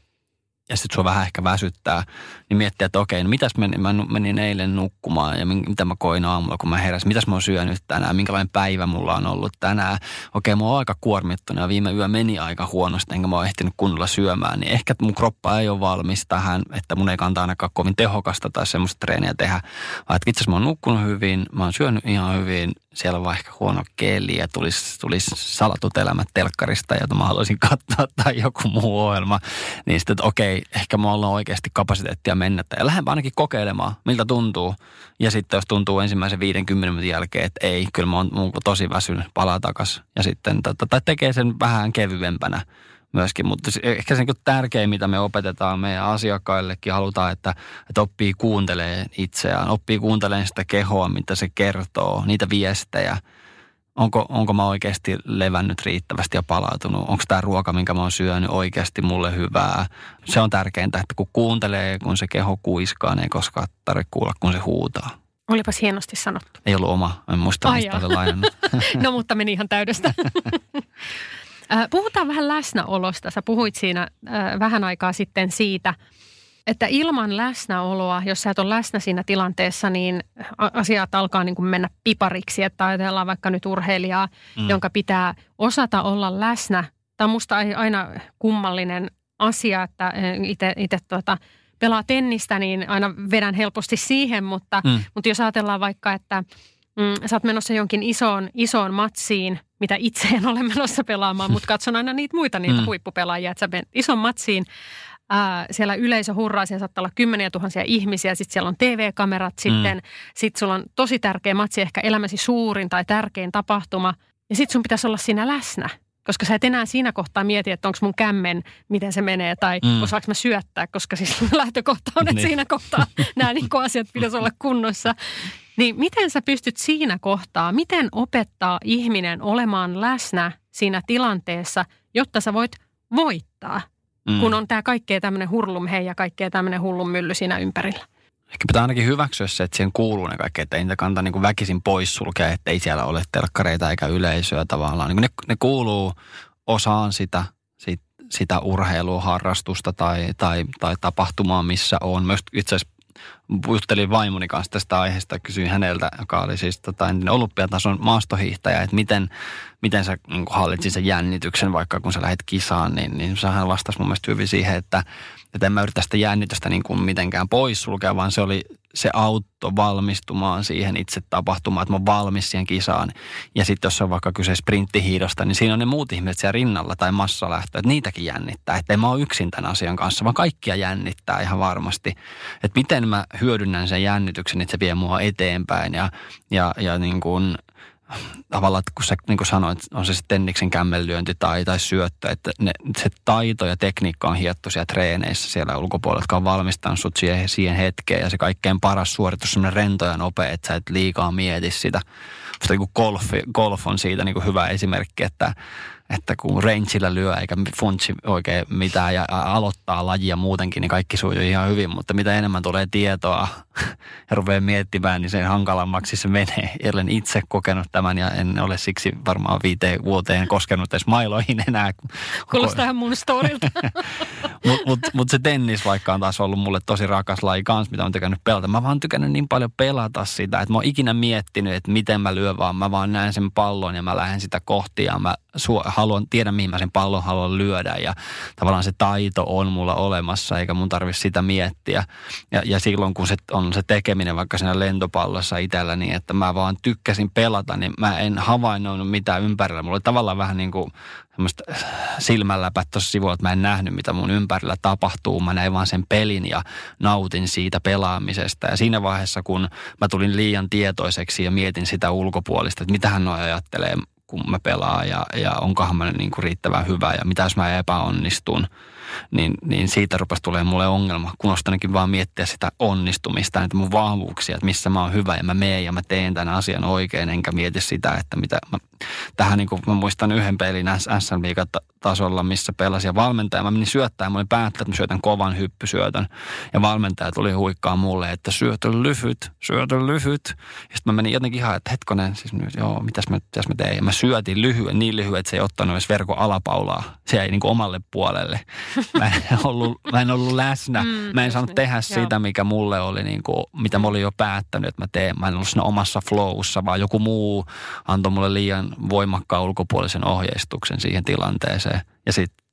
ja sitten sua vähän ehkä väsyttää, niin miettiä, että okei, no mitäs menin, mä menin eilen nukkumaan ja mitä mä koin aamulla, kun mä heräsin, mitäs mä oon syönyt tänään, minkälainen päivä mulla on ollut tänään. Okei, mä oon aika kuormittunut ja viime yö meni aika huonosti, enkä mä oon ehtinyt kunnolla syömään, niin ehkä mun kroppa ei ole valmis tähän, että mun ei kantaa ainakaan kovin tehokasta tai semmoista treeniä tehdä, vaan että itse asiassa mä oon nukkunut hyvin, mä oon syönyt ihan hyvin, siellä on ehkä huono keli ja tulisi, tulisi salatut elämät telkkarista, jota mä haluaisin katsoa tai joku muu ohjelma, niin sitten, että okei, ehkä me ollaan oikeasti kapasiteettia mennä. Ja lähden ainakin kokeilemaan, miltä tuntuu. Ja sitten jos tuntuu ensimmäisen 50 minuutin jälkeen, että ei, kyllä mä oon, mä oon tosi väsynyt, palaa takas. Ja sitten, tota, tai tekee sen vähän kevyempänä myöskin. Mutta ehkä se niin tärkein, mitä me opetetaan meidän asiakkaillekin, halutaan, että, että oppii kuuntelee itseään, oppii kuuntelemaan sitä kehoa, mitä se kertoo, niitä viestejä. Onko, onko mä oikeasti levännyt riittävästi ja palautunut? Onko tämä ruoka, minkä mä oon syönyt, oikeasti mulle hyvää? Se on tärkeintä, että kun kuuntelee, kun se keho kuiskaa, niin ei koskaan tarvitse kuulla, kun se huutaa. Olipas hienosti sanottu. Ei ollut oma, en muista, mistä no mutta meni ihan täydestä. Äh, puhutaan vähän läsnäolosta. Sä puhuit siinä äh, vähän aikaa sitten siitä, että ilman läsnäoloa, jos sä et ole läsnä siinä tilanteessa, niin asiat alkaa niin kuin mennä pipariksi. Että ajatellaan vaikka nyt urheilijaa, mm. jonka pitää osata olla läsnä. Tämä on musta aina kummallinen asia, että itse tuota, pelaa tennistä, niin aina vedän helposti siihen, mutta, mm. mutta jos ajatellaan vaikka, että mm, sä oot menossa jonkin isoon, isoon matsiin, mitä itse en ole menossa pelaamaan, mutta katson aina niitä muita niitä mm. huippupelaajia, että sä menet ison matsiin, ää, siellä yleisö hurraa, siellä saattaa olla kymmeniä tuhansia ihmisiä, sitten siellä on TV-kamerat, sitten mm. sit sulla on tosi tärkeä matsi, ehkä elämäsi suurin tai tärkein tapahtuma, ja sitten sun pitäisi olla siinä läsnä koska sä et enää siinä kohtaa mieti, että onko mun kämmen, miten se menee, tai mm. osaanko mä syöttää, koska siis lähtökohta on, että niin. siinä kohtaa nämä niin asiat pitäisi olla kunnossa. Niin miten sä pystyt siinä kohtaa, miten opettaa ihminen olemaan läsnä siinä tilanteessa, jotta sä voit voittaa, mm. kun on tämä kaikkea tämmöinen hurlum hei ja kaikkea tämmöinen hullun mylly siinä ympärillä? Ehkä pitää ainakin hyväksyä se, että siihen kuuluu ne kaikki, että ei niitä kannata niin väkisin pois sulkea, että ei siellä ole telkkareita eikä yleisöä tavallaan. Niin ne, ne kuuluu osaan sitä, sit, sitä urheilua, harrastusta tai, tai, tai tapahtumaa, missä on. Myös itse asiassa juttelin vaimoni kanssa tästä aiheesta, kysyin häneltä, joka oli siis tota, olympiatason maastohiihtäjä, että miten, miten sä niin hallitsit sen jännityksen, vaikka kun sä lähdet kisaan, niin, niin hän vastasi mun mielestä hyvin siihen, että, että en mä yritä sitä jännitystä niin kuin mitenkään poissulkea, vaan se oli se auto valmistumaan siihen itse tapahtumaan, että mä oon valmis siihen kisaan. Ja sitten jos on vaikka kyse sprinttihiidosta, niin siinä on ne muut ihmiset siellä rinnalla tai massalähtö, että niitäkin jännittää. Että en mä ole yksin tämän asian kanssa, vaan kaikkia jännittää ihan varmasti. Että miten mä hyödynnän sen jännityksen, että se vie mua eteenpäin ja, ja, ja niin kuin – tavallaan, kun sä niin kuin sanoit, on se sitten tenniksen kämmellyönti tai, tai syöttö, että ne, se taito ja tekniikka on hiettu siellä treeneissä siellä ulkopuolella, jotka on valmistanut sut siihen, siihen hetkeen ja se kaikkein paras suoritus, semmoinen rento ja nopea, että sä et liikaa mieti sitä. Musta niin golf, golf on siitä niin kuin hyvä esimerkki, että että kun rangeillä lyö eikä funtsi oikein mitään ja aloittaa lajia muutenkin, niin kaikki sujuu ihan hyvin. Mutta mitä enemmän tulee tietoa ja rupeaa miettimään, niin sen hankalammaksi se menee. Olen itse kokenut tämän ja en ole siksi varmaan viiteen vuoteen koskenut edes mailoihin enää. Kuulostaa mun storilta. Mutta mut, mut se tennis vaikka on taas ollut mulle tosi rakas laji kanssa, mitä on tykännyt pelata. Mä vaan tykännyt niin paljon pelata sitä, että mä oon ikinä miettinyt, että miten mä lyön vaan. Mä vaan näen sen pallon ja mä lähden sitä kohti ja mä haluan, tiedä mihin mä sen pallon haluan lyödä ja tavallaan se taito on mulla olemassa eikä mun tarvitse sitä miettiä. Ja, ja silloin kun se on se tekeminen vaikka siinä lentopallossa itsellä niin, että mä vaan tykkäsin pelata, niin mä en havainnoinut mitään ympärillä. Mulla oli tavallaan vähän niin kuin semmoista silmälläpät tuossa sivulla, että mä en nähnyt, mitä mun ympärillä tapahtuu. Mä näin vaan sen pelin ja nautin siitä pelaamisesta. Ja siinä vaiheessa, kun mä tulin liian tietoiseksi ja mietin sitä ulkopuolista, että mitä hän ajattelee kun mä pelaan ja, ja onkohan mä niin kuin riittävän hyvä ja mitä jos mä epäonnistun, niin, niin siitä rupesi tulee mulle ongelma, kun ostankin vaan miettiä sitä onnistumista, niitä mun vahvuuksia, että missä mä oon hyvä ja mä meen ja mä teen tämän asian oikein, enkä mieti sitä, että mitä mä, tähän niin kuin mä muistan yhden pelin SM tasolla, missä pelasin ja valmentaja. Mä menin syöttämään, mä olin päättänyt, että mä syötän kovan hyppysyötön. Ja valmentaja tuli huikkaa mulle, että syötö lyhyt, syötö lyhyt. Ja sitten mä menin jotenkin ihan, että hetkonen, siis nyt, joo, mitäs mä, mitäs mä tein. Ja mä syötin lyhyen, niin lyhyen, että se ei ottanut edes verkon alapaulaa. Se jäi niin kuin omalle puolelle. Mä en ollut, mä en ollut läsnä. Mm, mä en saanut niin. tehdä joo. sitä, mikä mulle oli, niin kuin, mitä mä olin jo päättänyt, että mä teen. Mä en ollut siinä omassa flowssa, vaan joku muu antoi mulle liian voimakkaan ulkopuolisen ohjeistuksen siihen tilanteeseen. Ja sitten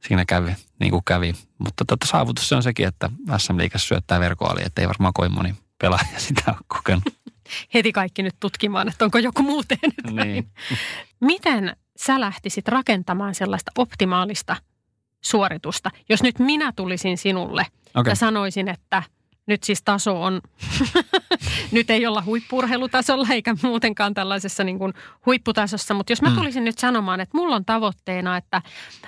siinä kävi niin kuin kävi. Mutta tota, saavutus se on sekin, että SM Liigassa syöttää verkoali, että ei varmaan kovin moni pelaaja sitä ole kokenut. Heti kaikki nyt tutkimaan, että onko joku muu tehnyt niin. Miten sä lähtisit rakentamaan sellaista optimaalista suoritusta, jos nyt minä tulisin sinulle okay. ja sanoisin, että – nyt siis taso on, nyt ei olla huippurheilutasolla eikä muutenkaan tällaisessa niin kuin huipputasossa, mutta jos mä mm. tulisin mm. nyt sanomaan, että mulla on tavoitteena, että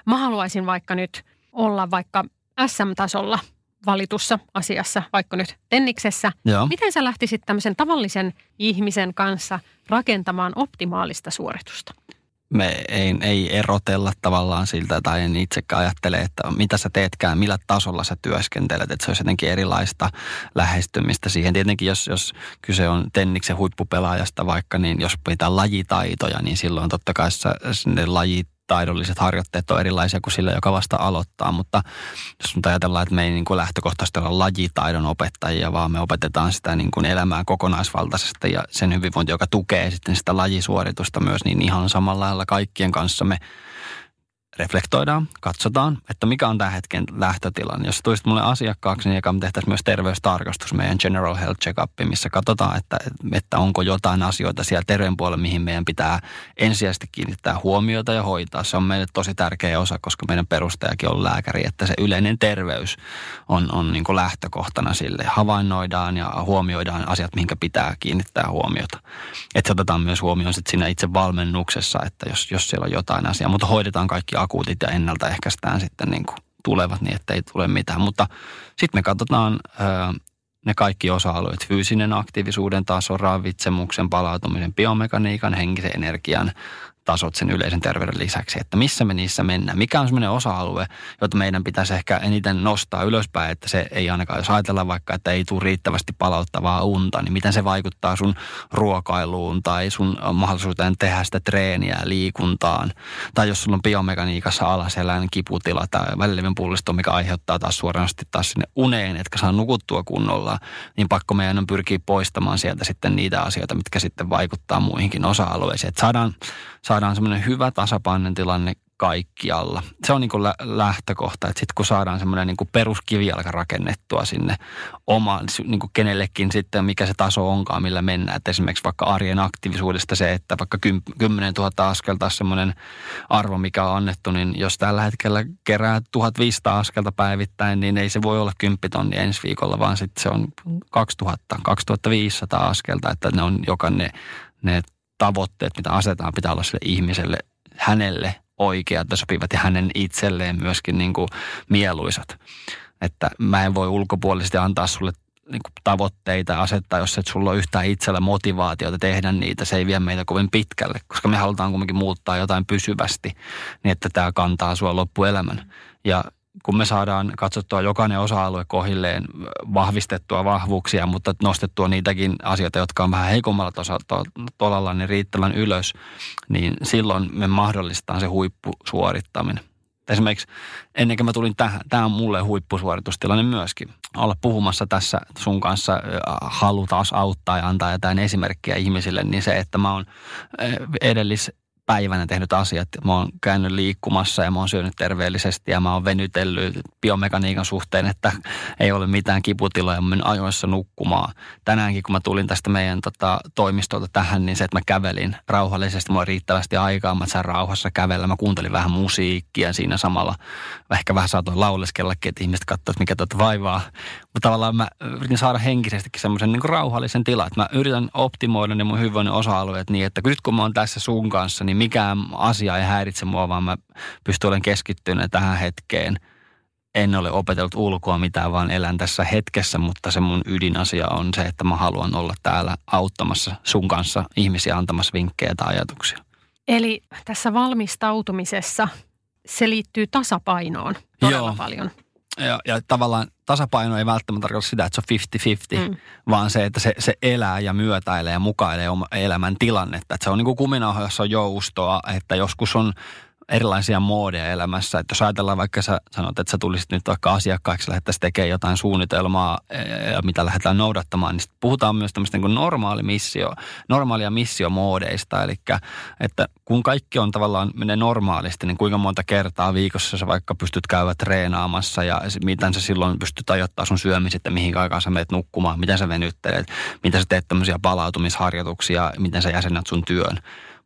mä haluaisin vaikka nyt olla vaikka SM-tasolla valitussa asiassa, vaikka nyt tenniksessä. Joo. Miten sä lähtisit tämmöisen tavallisen ihmisen kanssa rakentamaan optimaalista suoritusta? Me ei, ei erotella tavallaan siltä tai en itsekään ajattele, että mitä sä teetkään, millä tasolla sä työskentelet, että se olisi jotenkin erilaista lähestymistä siihen. Tietenkin jos, jos kyse on tenniksen huippupelaajasta vaikka, niin jos pitää lajitaitoja, niin silloin totta kai ne lajit taidolliset harjoitteet on erilaisia kuin sillä, joka vasta aloittaa. Mutta jos nyt ajatellaan, että me ei niin kuin lähtökohtaisesti olla lajitaidon opettajia, vaan me opetetaan sitä niin kuin elämää kokonaisvaltaisesti ja sen hyvinvointi, joka tukee sitten sitä lajisuoritusta myös, niin ihan samalla lailla kaikkien kanssa me reflektoidaan, katsotaan, että mikä on tämän hetken lähtötilanne. Jos tulisit mulle asiakkaaksi, niin me tehtäisiin myös terveystarkastus, meidän General Health Checkup, missä katsotaan, että, että onko jotain asioita siellä terveen puolella, mihin meidän pitää ensisijaisesti kiinnittää huomiota ja hoitaa. Se on meille tosi tärkeä osa, koska meidän perustajakin on lääkäri, että se yleinen terveys on, on niin kuin lähtökohtana sille. Havainnoidaan ja huomioidaan asiat, mihinkä pitää kiinnittää huomiota. Että se otetaan myös huomioon sitten siinä itse valmennuksessa, että jos, jos siellä on jotain asiaa, mutta hoidetaan kaikki akuutit ja ennaltaehkäistään sitten niin kuin tulevat niin, että ei tule mitään. Mutta sitten me katsotaan ö, ne kaikki osa-alueet, fyysinen aktiivisuuden taso, ravitsemuksen, palautumisen, biomekaniikan, henkisen energian, tasot sen yleisen terveyden lisäksi, että missä me niissä mennään. Mikä on semmoinen osa-alue, jota meidän pitäisi ehkä eniten nostaa ylöspäin, että se ei ainakaan, jos ajatellaan vaikka, että ei tule riittävästi palauttavaa unta, niin miten se vaikuttaa sun ruokailuun tai sun mahdollisuuteen tehdä sitä treeniä liikuntaan. Tai jos sulla on biomekaniikassa alaselän kiputila tai välillinen pullisto, mikä aiheuttaa taas suorasti taas sinne uneen, etkä saa nukuttua kunnolla, niin pakko meidän on pyrkiä poistamaan sieltä sitten niitä asioita, mitkä sitten vaikuttaa muihinkin osa-alueisiin. Että saadaan semmoinen hyvä tasapainoinen tilanne kaikkialla. Se on niin kuin lähtökohta, että sitten kun saadaan semmoinen niin peruskivijalka rakennettua sinne omaan, niin kuin kenellekin sitten, mikä se taso onkaan, millä mennään. Että esimerkiksi vaikka arjen aktiivisuudesta se, että vaikka 10 000 askelta semmoinen arvo, mikä on annettu, niin jos tällä hetkellä kerää 1500 askelta päivittäin, niin ei se voi olla 10 tonnia ensi viikolla, vaan sitten se on 2000, 2500 askelta, että ne on joka ne, ne tavoitteet, mitä asetetaan, pitää olla sille ihmiselle, hänelle oikeat ja sopivat ja hänen itselleen myöskin niin kuin mieluisat. Että mä en voi ulkopuolisesti antaa sulle niin kuin tavoitteita asettaa, jos et sulla ole yhtään itsellä motivaatiota tehdä niitä. Se ei vie meitä kovin pitkälle, koska me halutaan kuitenkin muuttaa jotain pysyvästi, niin että tämä kantaa sua loppuelämän. Ja kun me saadaan katsottua jokainen osa-alue kohilleen, vahvistettua vahvuuksia, mutta nostettua niitäkin asioita, jotka on vähän heikommalla tolalla, niin riittävän ylös, niin silloin me mahdollistetaan se huippusuorittaminen. Esimerkiksi ennen kuin mä tulin tähän, tämä on mulle huippusuoritustilanne myöskin. Olla puhumassa tässä sun kanssa, halu taas auttaa ja antaa jotain esimerkkiä ihmisille, niin se, että mä oon edellis päivänä tehnyt asiat. Mä oon käynyt liikkumassa ja mä oon syönyt terveellisesti ja mä oon venytellyt biomekaniikan suhteen, että ei ole mitään kiputiloja, mä menen ajoissa nukkumaan. Tänäänkin kun mä tulin tästä meidän tota, toimistolta tähän, niin se, että mä kävelin rauhallisesti, mulla riittävästi aikaa, mä sain rauhassa kävellä, mä kuuntelin vähän musiikkia siinä samalla. Ehkä vähän saatoin lauleskellakin, että ihmiset katsoivat, mikä tuota vaivaa. Mutta tavallaan mä yritin saada henkisestikin semmoisen niin rauhallisen tilan, mä yritän optimoida ne mun hyvinvoinnin osa-alueet niin, että nyt kun mä oon tässä sun kanssa, niin mikään asia ei häiritse mua, vaan mä pystyn olemaan keskittynyt tähän hetkeen. En ole opetellut ulkoa mitään, vaan elän tässä hetkessä, mutta se mun ydinasia on se, että mä haluan olla täällä auttamassa sun kanssa ihmisiä antamassa vinkkejä tai ajatuksia. Eli tässä valmistautumisessa se liittyy tasapainoon todella Joo. paljon. Ja, ja tavallaan tasapaino ei välttämättä tarkoita sitä, että se on 50-50, mm. vaan se, että se, se elää ja myötäilee ja mukailee oma elämän tilannetta. Että se on niin kuin kuminauha, jossa on joustoa, että joskus on erilaisia moodeja elämässä. Että jos ajatellaan vaikka sä sanot, että sä tulisit nyt vaikka asiakkaaksi, lähdettäisiin tekemään jotain suunnitelmaa ja mitä lähdetään noudattamaan, niin puhutaan myös tämmöistä niin kuin normaali missio, normaalia missiomoodeista. Eli että kun kaikki on tavallaan menee normaalisti, niin kuinka monta kertaa viikossa sä vaikka pystyt käydä treenaamassa ja miten sä silloin pystyt ajoittamaan sun syömiset, että mihin aikaan sä menet nukkumaan, miten sä venyttelet, miten sä teet tämmöisiä palautumisharjoituksia, miten sä jäsennät sun työn.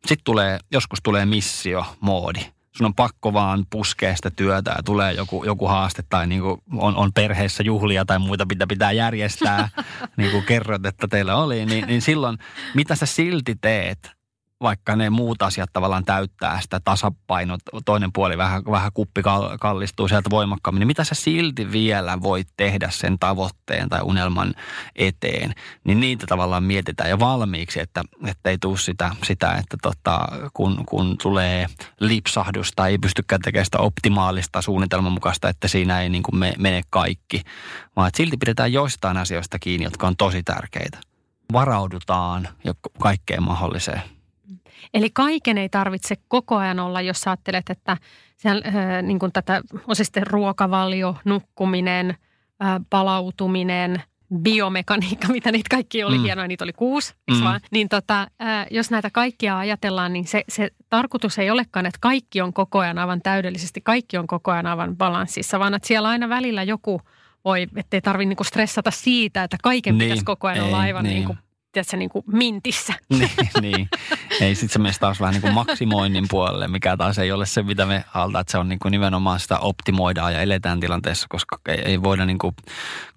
Sitten tulee, joskus tulee missio, moodi. Sun on pakko vaan puskea sitä työtä ja tulee joku, joku haaste tai niin kuin on, on perheessä juhlia tai muita, mitä pitää järjestää, niin kuin kerrot, että teillä oli. Niin, niin silloin, mitä sä silti teet, vaikka ne muut asiat tavallaan täyttää sitä tasapainot, toinen puoli vähän, vähän kuppi kallistuu sieltä voimakkaammin, niin mitä sä silti vielä voit tehdä sen tavoitteen tai unelman eteen, niin niitä tavallaan mietitään jo valmiiksi, että, että ei tule sitä, sitä että tota, kun, kun tulee lipsahdus tai ei pystykään tekemään sitä optimaalista suunnitelman mukaista, että siinä ei niin kuin me, mene kaikki, vaan että silti pidetään joistain asioista kiinni, jotka on tosi tärkeitä. Varaudutaan jo kaikkeen mahdolliseen. Eli kaiken ei tarvitse koko ajan olla, jos sä ajattelet, että siellä, äh, niin kuin tätä on se sitten ruokavalio, nukkuminen, äh, palautuminen, biomekaniikka, mitä niitä kaikki oli mm. hienoja, niitä oli kuusi, mm. vaan? Niin tota, äh, jos näitä kaikkia ajatellaan, niin se, se tarkoitus ei olekaan, että kaikki on koko ajan aivan täydellisesti, kaikki on koko ajan aivan balanssissa, vaan että siellä aina välillä joku voi, ettei tarvitse niinku stressata siitä, että kaiken niin, pitäisi koko ajan ei, olla aivan niin. Niinku tiedätkö, niin kuin mintissä. niin, niin. Ei, sitten se menisi taas vähän niin kuin maksimoinnin puolelle, mikä taas ei ole se, mitä me halutaan, että se on niin kuin nimenomaan sitä optimoidaan ja eletään tilanteessa, koska ei, ei voida niin kuin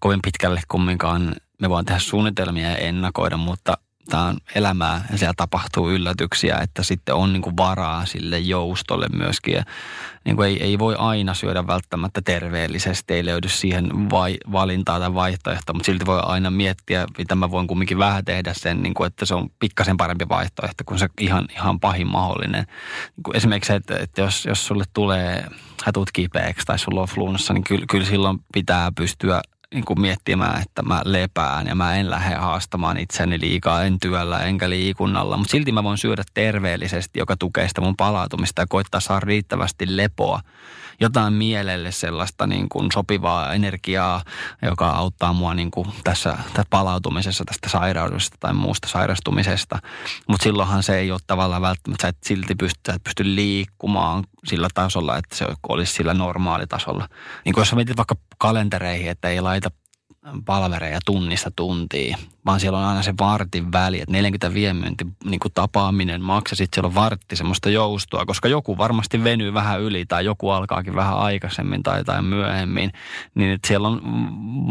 kovin pitkälle kumminkaan, me voidaan tehdä suunnitelmia ja ennakoida, mutta on elämää ja siellä tapahtuu yllätyksiä, että sitten on niin kuin varaa sille joustolle myöskin. Ja niin kuin ei, ei voi aina syödä välttämättä terveellisesti, ei löydy siihen vai, valintaa tai vaihtoehtoa, mutta silti voi aina miettiä, mitä mä voin kumminkin vähän tehdä sen, niin kuin, että se on pikkasen parempi vaihtoehto kuin se ihan, ihan pahin mahdollinen. Niin kuin esimerkiksi se, että, että jos, jos sulle tulee hätut kipeäksi tai sulla on flunssa, niin kyllä, kyllä silloin pitää pystyä niin kuin miettimään, että mä lepään ja mä en lähde haastamaan itseni liikaa, en työllä enkä liikunnalla. Mutta silti mä voin syödä terveellisesti, joka tukee sitä mun palautumista ja koittaa saada riittävästi lepoa. Jotain mielelle sellaista niin kuin sopivaa energiaa, joka auttaa mua niin kuin tässä, tässä palautumisessa tästä sairaudesta tai muusta sairastumisesta. Mutta silloinhan se ei ole tavallaan välttämättä, sä et silti pysty, sä et pysty liikkumaan sillä tasolla, että se olisi sillä normaalitasolla. Niin kuin jos sä mietit vaikka kalentereihin, että ei laita palvereja tunnista tuntiin, vaan siellä on aina se vartin väli, että 45 minuutin niin kuin tapaaminen maksaa, sitten siellä on vartti semmoista joustoa, koska joku varmasti venyy vähän yli tai joku alkaakin vähän aikaisemmin tai, tai myöhemmin, niin että siellä on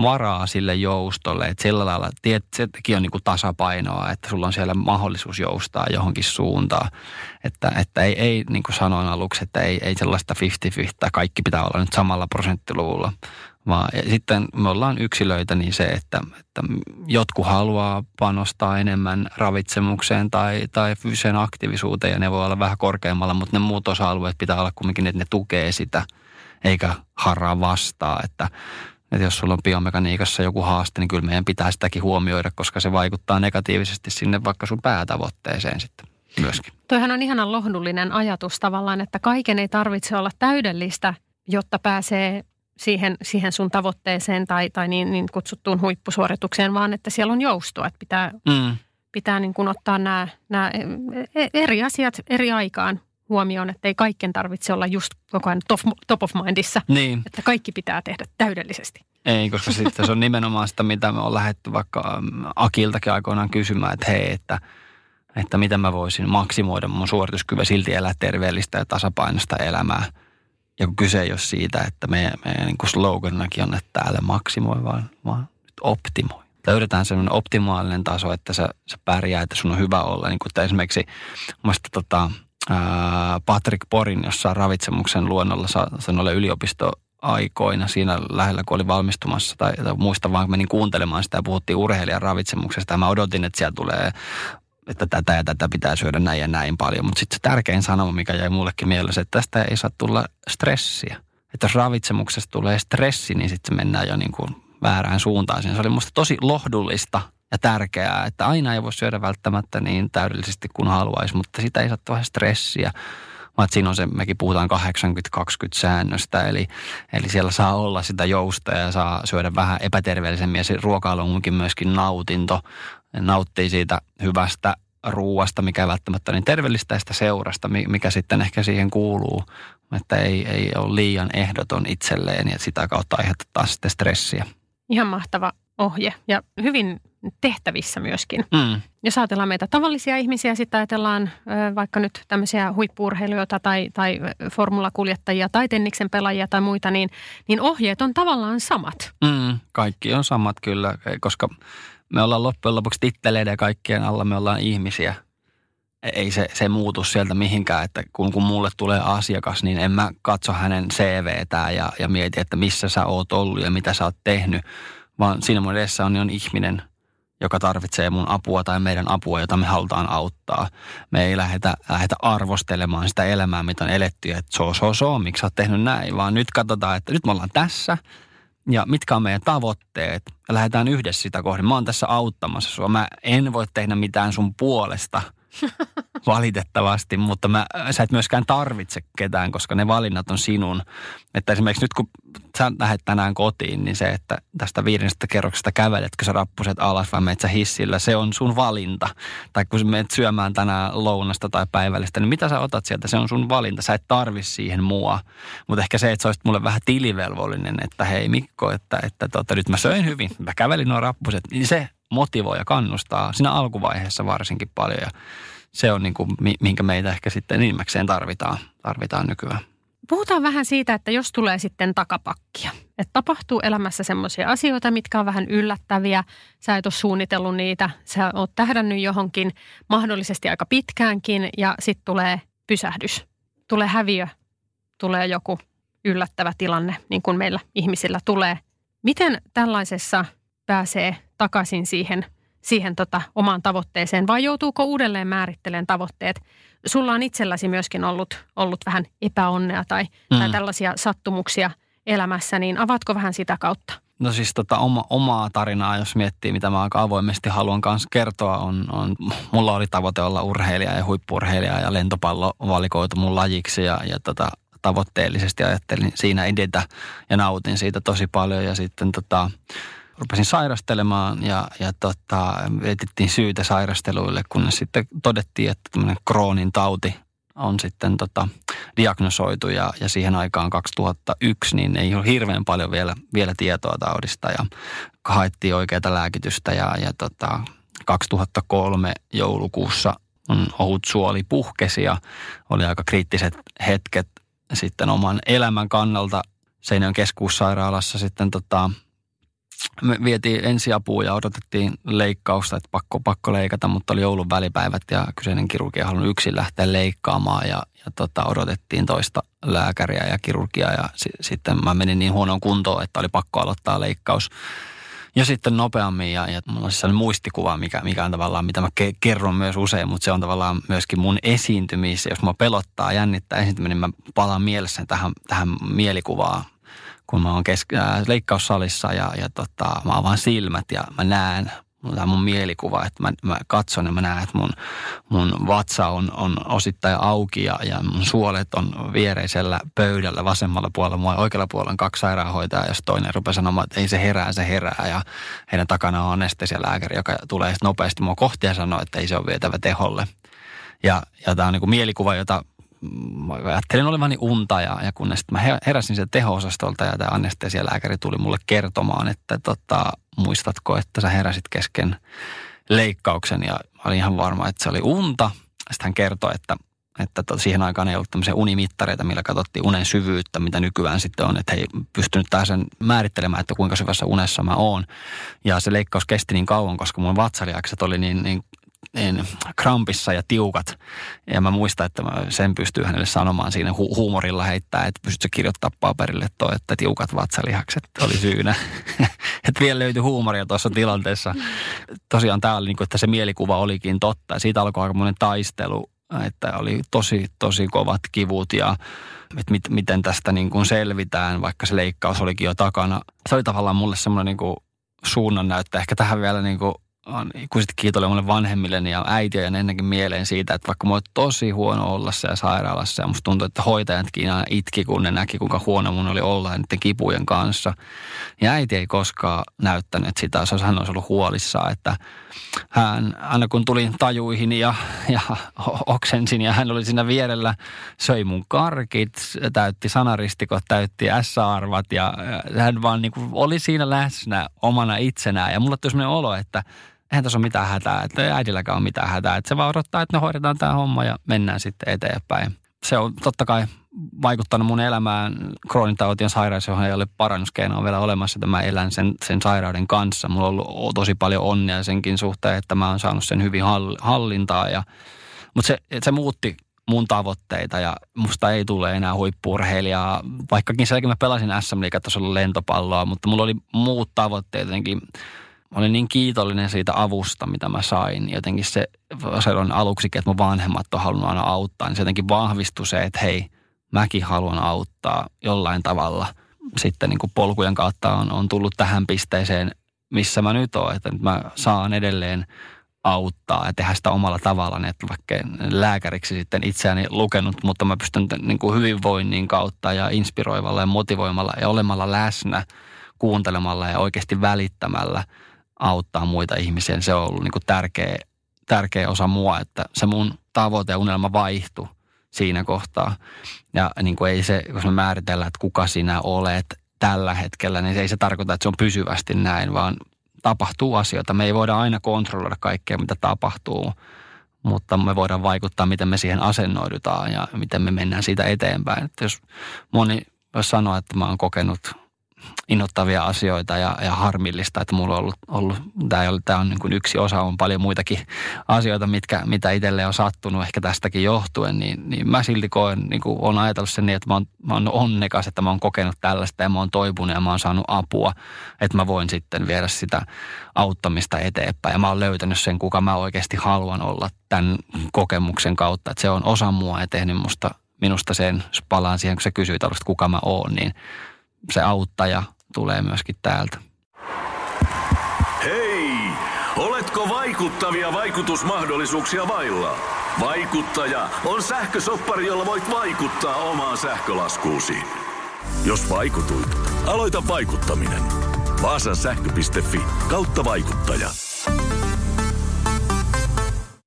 varaa sille joustolle, että sillä lailla, tiet, sekin on niin kuin tasapainoa, että sulla on siellä mahdollisuus joustaa johonkin suuntaan, että, että ei, ei niin kuin sanoin aluksi, että ei, ei sellaista 50-50, kaikki pitää olla nyt samalla prosenttiluvulla, vaan sitten me ollaan yksilöitä niin se, että, että jotkut haluaa panostaa enemmän ravitsemukseen tai, tai fyysiseen aktiivisuuteen ja ne voi olla vähän korkeammalla, mutta ne muut osa-alueet pitää olla kuitenkin, että ne tukee sitä eikä harraa vastaa, että että jos sulla on biomekaniikassa joku haaste, niin kyllä meidän pitää sitäkin huomioida, koska se vaikuttaa negatiivisesti sinne vaikka sun päätavoitteeseen sitten myöskin. Toihan on ihanan lohdullinen ajatus tavallaan, että kaiken ei tarvitse olla täydellistä, jotta pääsee siihen, siihen sun tavoitteeseen tai, tai niin, niin kutsuttuun huippusuoritukseen, vaan että siellä on joustoa, että pitää, mm. pitää niin kuin ottaa nämä, nämä e, eri asiat eri aikaan huomioon, että ei kaiken tarvitse olla just koko ajan top, top of mindissa, niin. että kaikki pitää tehdä täydellisesti. Ei, koska sitten se on nimenomaan sitä, mitä me on lähdetty vaikka Akiltakin aikoinaan kysymään, että hei, että, että miten mä voisin maksimoida mun suorituskyvyn silti elää terveellistä ja tasapainoista elämää – ja kun kyse ei ole siitä, että meidän, meidän niin kuin sloganakin on, että täällä maksimoi, vaan, vaan optimoi. Löydetään sellainen optimaalinen taso, että sä, sä pärjää, että sun on hyvä olla. Niin kuin että esimerkiksi muista tota, Patrick Porin jossain ravitsemuksen luonnolla sanoille yliopisto aikoina siinä lähellä, kun oli valmistumassa, tai, tai muista vaan, kun menin kuuntelemaan sitä ja puhuttiin urheilijan ravitsemuksesta, ja mä odotin, että siellä tulee että tätä ja tätä pitää syödä näin ja näin paljon. Mutta sitten se tärkein sanoma, mikä jäi mullekin mielessä, että tästä ei saa tulla stressiä. Että jos ravitsemuksesta tulee stressi, niin sitten mennään jo niin kuin väärään suuntaan. Se oli musta tosi lohdullista ja tärkeää, että aina ei voi syödä välttämättä niin täydellisesti kuin haluaisi, mutta sitä ei saa tulla stressiä vaan siinä on se, mekin puhutaan 80-20 säännöstä, eli, eli siellä saa olla sitä jousta ja saa syödä vähän epäterveellisemmin ja se ruokailu onkin myöskin nautinto, nauttii siitä hyvästä ruuasta, mikä ei välttämättä niin terveellistä ja sitä seurasta, mikä sitten ehkä siihen kuuluu, että ei, ei ole liian ehdoton itselleen ja sitä kautta aiheuttaa sitten stressiä. Ihan mahtava ohje ja hyvin tehtävissä myöskin. Mm. Jos ajatellaan meitä tavallisia ihmisiä, sitten ajatellaan vaikka nyt tämmöisiä huippuurheilijoita tai, tai formulakuljettajia tai tenniksen pelaajia tai muita, niin, niin ohjeet on tavallaan samat. Mm, kaikki on samat kyllä, koska me ollaan loppujen lopuksi titteleiden ja kaikkien alla, me ollaan ihmisiä. E-, ei se, se muutu sieltä mihinkään, että kun, kun mulle tulee asiakas, niin en mä katso hänen CVtä ja, ja mieti, että missä sä oot ollut ja mitä sä oot tehnyt, vaan siinä mun edessä on, niin on ihminen, joka tarvitsee mun apua tai meidän apua, jota me halutaan auttaa. Me ei lähdetä, lähdetä arvostelemaan sitä elämää, mitä on eletty, että so, so, so, miksi sä oot tehnyt näin, vaan nyt katsotaan, että nyt me ollaan tässä ja mitkä on meidän tavoitteet ja lähdetään yhdessä sitä kohden. Mä oon tässä auttamassa sua. Mä en voi tehdä mitään sun puolesta – valitettavasti, mutta mä, sä et myöskään tarvitse ketään, koska ne valinnat on sinun. Että esimerkiksi nyt kun sä lähdet tänään kotiin, niin se, että tästä viidennestä kerroksesta käveletkö sä rappuset alas vai meet sä hissillä, se on sun valinta. Tai kun menet syömään tänään lounasta tai päivällistä, niin mitä sä otat sieltä, se on sun valinta. Sä et tarvi siihen mua. Mutta ehkä se, että sä olisit mulle vähän tilivelvollinen, että hei Mikko, että, että tota, nyt mä söin hyvin, mä kävelin nuo rappuset, niin se motivoi ja kannustaa siinä alkuvaiheessa varsinkin paljon. Ja se on niin kuin, minkä meitä ehkä sitten enimmäkseen tarvitaan, tarvitaan nykyään. Puhutaan vähän siitä, että jos tulee sitten takapakkia. Että tapahtuu elämässä semmoisia asioita, mitkä on vähän yllättäviä. Sä et ole suunnitellut niitä. Sä oot tähdännyt johonkin mahdollisesti aika pitkäänkin ja sitten tulee pysähdys. Tulee häviö. Tulee joku yllättävä tilanne, niin kuin meillä ihmisillä tulee. Miten tällaisessa pääsee takaisin siihen, siihen tota omaan tavoitteeseen vai joutuuko uudelleen määrittelemään tavoitteet? Sulla on itselläsi myöskin ollut, ollut vähän epäonnea tai, mm. tai tällaisia sattumuksia elämässä, niin avaatko vähän sitä kautta? No siis tota oma, omaa tarinaa, jos miettii, mitä mä aika avoimesti haluan kanssa kertoa, on, on mulla oli tavoite olla urheilija ja huippurheilija ja lentopallo valikoitu mun lajiksi ja, ja tota, tavoitteellisesti ajattelin siinä edetä ja nautin siitä tosi paljon ja sitten tota, rupesin sairastelemaan ja, ja tota, etettiin syytä sairasteluille, kunnes sitten todettiin, että tämmöinen kroonin tauti on sitten tota, diagnosoitu ja, ja siihen aikaan 2001 niin ei ole hirveän paljon vielä, vielä tietoa taudista ja haettiin oikeaa lääkitystä ja, ja tota, 2003 joulukuussa on ohut suoli puhkesi ja oli aika kriittiset hetket sitten oman elämän kannalta. Seinäjoen keskussairaalassa sitten tota, me vietiin ensiapua ja odotettiin leikkausta, että pakko, pakko leikata, mutta oli joulun välipäivät ja kyseinen kirurgia halunnut yksin lähteä leikkaamaan ja, ja tota, odotettiin toista lääkäriä ja kirurgia ja si, sitten mä menin niin huonoon kuntoon, että oli pakko aloittaa leikkaus. Ja sitten nopeammin ja, ja mulla on siis muistikuva, mikä, mikä on tavallaan, mitä mä ke, kerron myös usein, mutta se on tavallaan myöskin mun esiintymis. Jos mä pelottaa, jännittää esiintyminen, niin mä palaan mielessä tähän, tähän mielikuvaan kun mä oon kes- äh, leikkaussalissa ja, ja tota, mä avaan silmät ja mä näen, tämä mun mielikuva, että mä, mä katson ja mä näen, että mun, mun vatsa on, on osittain auki ja, ja mun suolet on viereisellä pöydällä vasemmalla puolella. Mua oikealla puolella on kaksi sairaanhoitajaa, jos toinen rupeaa sanomaan, että ei se herää, se herää. Ja heidän takana on anestesialääkäri, joka tulee nopeasti mua kohti ja sanoo, että ei se ole vietävä teholle. Ja, ja tämä on niin kuin mielikuva, jota mä ajattelin olevani unta ja, ja kunnes mä heräsin sieltä teho-osastolta ja tämä anestesialääkäri tuli mulle kertomaan, että tota, muistatko, että sä heräsit kesken leikkauksen ja olin ihan varma, että se oli unta. Sitten hän kertoi, että, että to, siihen aikaan ei ollut tämmöisiä unimittareita, millä katsottiin unen syvyyttä, mitä nykyään sitten on, että he ei pystynyt taas määrittelemään, että kuinka syvässä unessa mä oon. Ja se leikkaus kesti niin kauan, koska mun vatsaliakset oli niin, niin niin, krampissa ja tiukat. Ja mä muistan, että mä sen pystyy hänelle sanomaan siinä hu- huumorilla heittää, että pystytkö kirjoittaa paperille toi, että tiukat vatsalihakset oli syynä. että vielä löytyi huumoria tuossa tilanteessa. Tosiaan tämä oli niin kuin, että se mielikuva olikin totta siitä alkoi aika monen taistelu, että oli tosi, tosi kovat kivut ja että mit, miten tästä niin kuin selvitään, vaikka se leikkaus olikin jo takana. Se oli tavallaan mulle semmoinen niin suunnannäyttö. Ehkä tähän vielä niin kuin on ikuisesti kiitollinen mulle vanhemmilleni ja äitiä ja ennenkin mieleen siitä, että vaikka mulla oli tosi huono olla siellä sairaalassa ja musta tuntui, että hoitajatkin aina itki, kun ne näki, kuinka huono mun oli olla niiden kipujen kanssa. Ja äiti ei koskaan näyttänyt sitä, se hän olisi ollut huolissaan, että hän, aina kun tulin tajuihin ja, ja oksensin ja hän oli siinä vierellä, söi mun karkit, täytti sanaristikot, täytti S-arvat ja hän vaan niin kuin oli siinä läsnä omana itsenään. Ja mulla tuli sellainen olo, että eihän tässä ole mitään hätää, että ei äidilläkään ole mitään hätää. Että se vaan odottaa, että me hoidetaan tämä homma ja mennään sitten eteenpäin. Se on totta kai vaikuttanut mun elämään kroonitautien sairaus, johon ei ole parannuskeinoa vielä olemassa, että mä elän sen, sen sairauden kanssa. Mulla on ollut tosi paljon onnea senkin suhteen, että mä oon saanut sen hyvin hallintaa. Ja, mutta se, se muutti mun tavoitteita ja musta ei tule enää huippurheilijaa. Vaikkakin sielläkin mä pelasin SM tasolla lentopalloa, mutta mulla oli muut tavoitteet jotenkin mä olin niin kiitollinen siitä avusta, mitä mä sain. Jotenkin se, se on aluksi, että mun vanhemmat on halunnut aina auttaa, niin se jotenkin vahvistui se, että hei, mäkin haluan auttaa jollain tavalla. Sitten niin kuin polkujen kautta on, on tullut tähän pisteeseen, missä mä nyt oon, että mä saan edelleen auttaa ja tehdä sitä omalla tavallaan, että vaikka lääkäriksi sitten itseäni lukenut, mutta mä pystyn niin kuin hyvinvoinnin kautta ja inspiroivalla ja motivoimalla ja olemalla läsnä, kuuntelemalla ja oikeasti välittämällä – auttaa muita ihmisiä. Se on ollut niin kuin tärkeä, tärkeä osa mua, että se mun tavoite ja unelma vaihtui siinä kohtaa. Ja niin kuin ei se, jos me määritellään, että kuka sinä olet tällä hetkellä, niin se ei se tarkoita, että se on pysyvästi näin, vaan tapahtuu asioita. Me ei voida aina kontrolloida kaikkea, mitä tapahtuu, mutta me voidaan vaikuttaa, miten me siihen asennoidutaan ja miten me mennään siitä eteenpäin. Että jos moni sanoa, että mä oon kokenut innoittavia asioita ja, ja harmillista, että mulla on ollut, ollut tämä, on, tämä on niin kuin yksi osa, on paljon muitakin asioita, mitkä, mitä itselle on sattunut ehkä tästäkin johtuen, niin, niin mä silti koen, niin kuin olen ajatellut sen niin, että mä oon, mä oon onnekas, että mä oon kokenut tällaista ja mä oon toipunut ja mä oon saanut apua, että mä voin sitten viedä sitä auttamista eteenpäin. Ja mä oon löytänyt sen, kuka mä oikeasti haluan olla tämän kokemuksen kautta, että se on osa mua ja tehnyt musta minusta sen, palaan siihen, kun sä kysyit alusta, kuka mä oon, niin se auttaja tulee myöskin täältä. Hei! Oletko vaikuttavia vaikutusmahdollisuuksia vailla? Vaikuttaja on sähkösoppari, jolla voit vaikuttaa omaan sähkölaskuusi. Jos vaikutuit, aloita vaikuttaminen. Vaasan sähkö.fi kautta vaikuttaja.